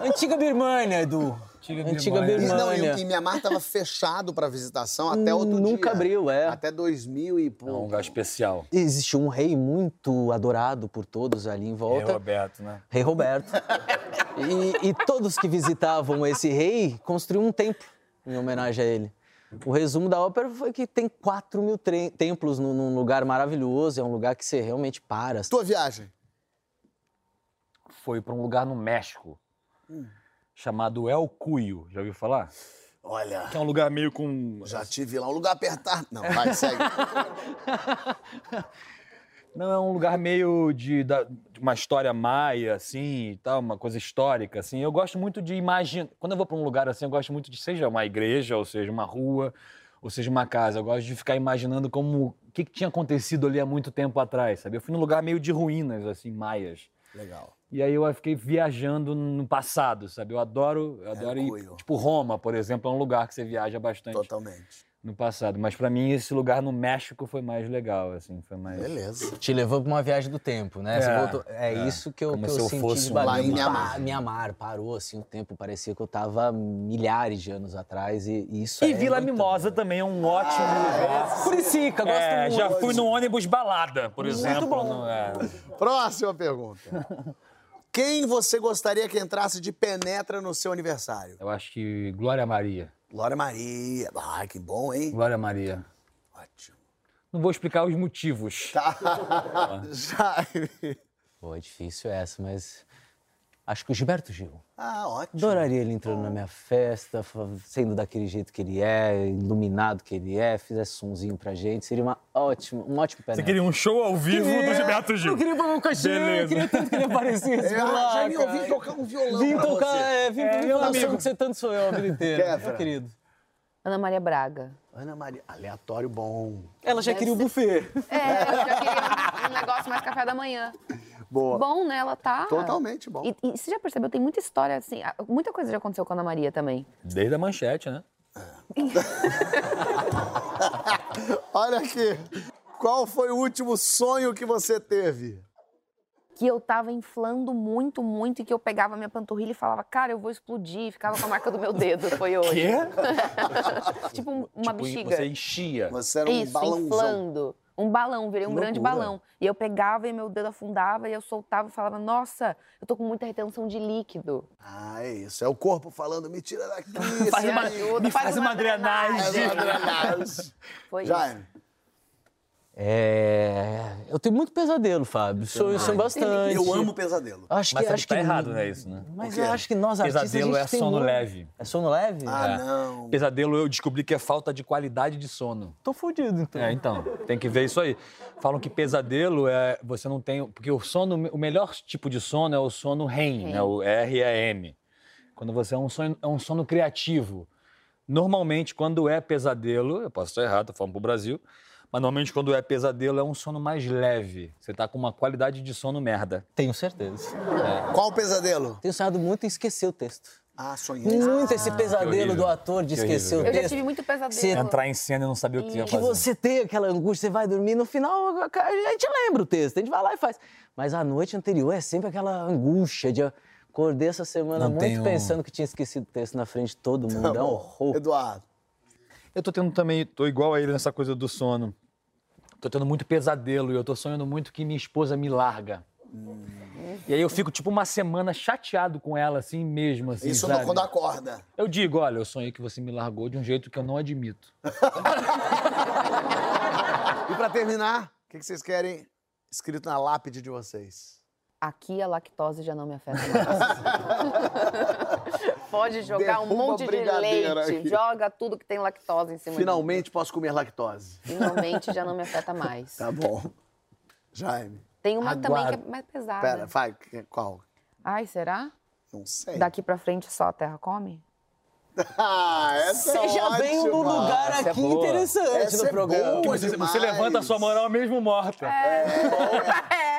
Antiga Birmania, Edu. Antiga Antiga Birmania. E, não, Birmania. e, e Mianmar estava fechado para visitação até outro dia. Nunca abriu, é. Até 2000 e É um pouco. lugar especial. Existe um rei muito adorado por todos ali em volta. Roberto, né? Rei Roberto. e, e todos que visitavam esse rei construíam um templo em homenagem a ele. O resumo da ópera foi que tem 4 mil templos num, num lugar maravilhoso, é um lugar que você realmente para. Tua viagem? Foi pra um lugar no México chamado El Cuyo. Já ouviu falar? Olha, Que é um lugar meio com. já tive lá um lugar apertado. Não, vai, segue. Não, é um lugar meio de, da- de uma história maia, assim, e tal, uma coisa histórica, assim. Eu gosto muito de imaginar... Quando eu vou para um lugar assim, eu gosto muito de, seja uma igreja, ou seja uma rua, ou seja uma casa. Eu gosto de ficar imaginando como... O que, que tinha acontecido ali há muito tempo atrás, sabe? Eu fui num lugar meio de ruínas, assim, maias. Legal. E aí eu fiquei viajando no passado, sabe? Eu adoro, eu adoro ir... Tipo, Roma, por exemplo, é um lugar que você viaja bastante Totalmente. No passado. Mas para mim, esse lugar no México foi mais legal, assim, foi mais... Beleza. Te levou pra uma viagem do tempo, né? Você É, voltou- é, é. isso que eu, Como que se eu eu senti fosse de lá em Mianmar. Mianmar, parou assim o tempo, parecia que eu tava milhares de anos atrás e, e isso E é Vila muito Mimosa também é um ótimo lugar. Curicica, gosto É, muito. já fui no ônibus balada, por exemplo. bom. no- é. Próxima pergunta. Quem você gostaria que entrasse de penetra no seu aniversário? Eu acho que Glória Maria. Glória Maria. Ai, que bom, hein? Glória Maria. Ótimo. Não vou explicar os motivos. Tá. Jaime. Pô, é difícil essa, mas acho que o Gilberto Gil. Ah, ótimo. Adoraria ele entrando na minha festa, sendo daquele jeito que ele é, iluminado que ele é, fizesse sonzinho pra gente. Seria uma ótima, um ótimo penetra. um show ao vivo Eu queria pagar um cachê, Beleza. eu queria tanto que ele aparecesse É, lá, eu cara. vim tocar um violão Vim pra tocar, você. é, vim, É, falar amigo. que você tanto sou eu a vida inteira, meu querido. Ana Maria Braga. Ana Maria, aleatório bom. Ela já queria o buffet. É, eu já queria um negócio mais café da manhã. Boa. Bom, né? Ela tá. Totalmente bom. E, e você já percebeu, tem muita história, assim, muita coisa já aconteceu com a Ana Maria também. Desde a manchete, né? Olha aqui. Qual foi o último sonho que você teve? Que eu tava inflando muito, muito, e que eu pegava minha panturrilha e falava, cara, eu vou explodir, e ficava com a marca do meu dedo. Foi hoje. tipo um- uma Tipo, bexiga. Você enchia. Você era um Isso, balãozão. inflando. Um balão, virei um Que grande loucura. balão. E eu pegava e meu dedo afundava e eu soltava e falava, nossa, eu tô com muita retenção de líquido. Ah, é isso. É o corpo falando, me tira daqui. Faz uma, ajuda, me faz uma drenagem. faz uma drenagem. Foi isso. É, eu tenho muito pesadelo, Fábio. Sonho, sonho bastante. eu amo pesadelo. Acho Mas que, sabe acho que tá que errado, né, isso, né? Mas eu acho que nós artistas Pesadelo a é gente tem sono muito- leve. É sono leve? Ah, É. não. Pesadelo eu descobri que é falta de qualidade de sono. Tô fudido, então. É, então, tem que ver isso aí. Falam que pesadelo é você não tem, porque o sono, o melhor tipo de sono é o sono REM, né, o R-E-M. Quando você é um sono, é um sono criativo. Normalmente, quando é pesadelo, eu posso estar errado, tô falando pro Brasil, mas normalmente quando é pesadelo é um sono mais leve. Você tá com uma qualidade de sono merda. Tenho certeza. Qual o pesadelo? Tenho sonhado muito em esquecer o texto. Ah, sonhei. Muito esse pesadelo horrível. do ator de Que esquecer o horrível. Eu já texto. tive muito pesadelo. Você Entrar em cena e não saber o que ia que fazer. você tem aquela angústia, você vai dormir, no final a gente lembra o texto, a gente vai lá e faz. Mas a noite anterior é sempre aquela angústia de acordei essa semana Não muito um- pensando que tinha esquecido o texto na frente de todo mundo. Tá é um horror. Eduardo. Eu tô tendo também, tô igual a ele nessa coisa do sono. Tô tendo muito pesadelo e eu tô sonhando muito que minha esposa me larga. E aí eu fico tipo uma semana chateado com ela, assim mesmo, assim, Isso sabe? quando acorda. Eu digo, olha, eu sonhei que você me largou de um jeito que eu não admito. E pra terminar, o que que vocês querem escrito na lápide de vocês? Aqui a lactose já não me afeta mais. Pode jogar um monte de leite, aqui. joga tudo que tem lactose em cima Finalmente posso comer lactose. Finalmente já não me afeta mais. Tá bom. Jaime. Tem uma também que Aguardo. é mais pesada. Pera, vai. Qual? Ai, será? Não sei. Daqui pra frente só a terra come? Ah, essa Você é já vem num ótima. lugar Essa é aqui boa. interessante Essa no é programa. boa. Você, você levanta a sua moral mesmo morta.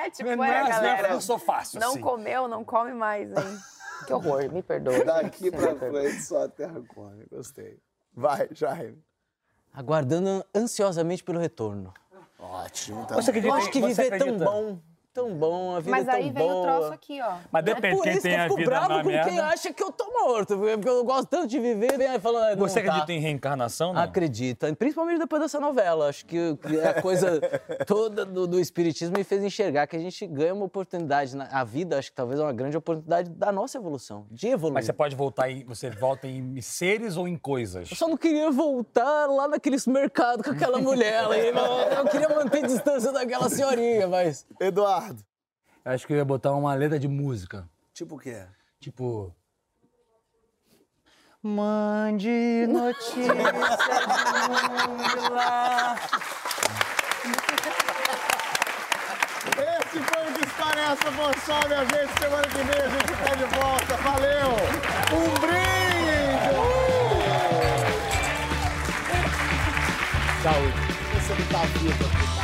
É, tipo, Não é, é, galera. eu sou fácil, Não assim. comeu, não come mais, hein? Que horror, me perdoe. Daqui pra frente só a terra come. Gostei. Vai, Jaime. Aguardando ansiosamente pelo retorno. Ótimo. Tá Você bom. acredita Eu acho que você viver é tão acredita? bom, tão bom, a vida Mas é tão aí vem boa. o troço aqui, ó. Mas É depende, por quem isso que eu fico bravo com quem merda... acha que eu tô morto, porque eu gosto tanto de viver, vem aí falando... "Ah, não Você tá." acredita em reencarnação, não? Acredita, principalmente depois dessa novela. Acho que a coisa toda do, do espiritismo me fez enxergar que a gente ganha uma oportunidade. Na, a vida, acho que talvez é uma grande oportunidade da nossa evolução, de evoluir. Mas você pode voltar em... Você volta em seres ou em coisas? Eu só não queria voltar lá naqueles mercados com aquela mulher. ali, não. eu queria manter distância daquela senhorinha, mas. Eduardo. Eu acho que eu ia botar uma letra de música. Tipo o quê? Tipo. Mande notícias de lá. Esse foi o que é essa, pessoal, minha gente. Semana que vem a gente tá de volta. Valeu! Um brinde! Saúde. Você não tá vivo aqui.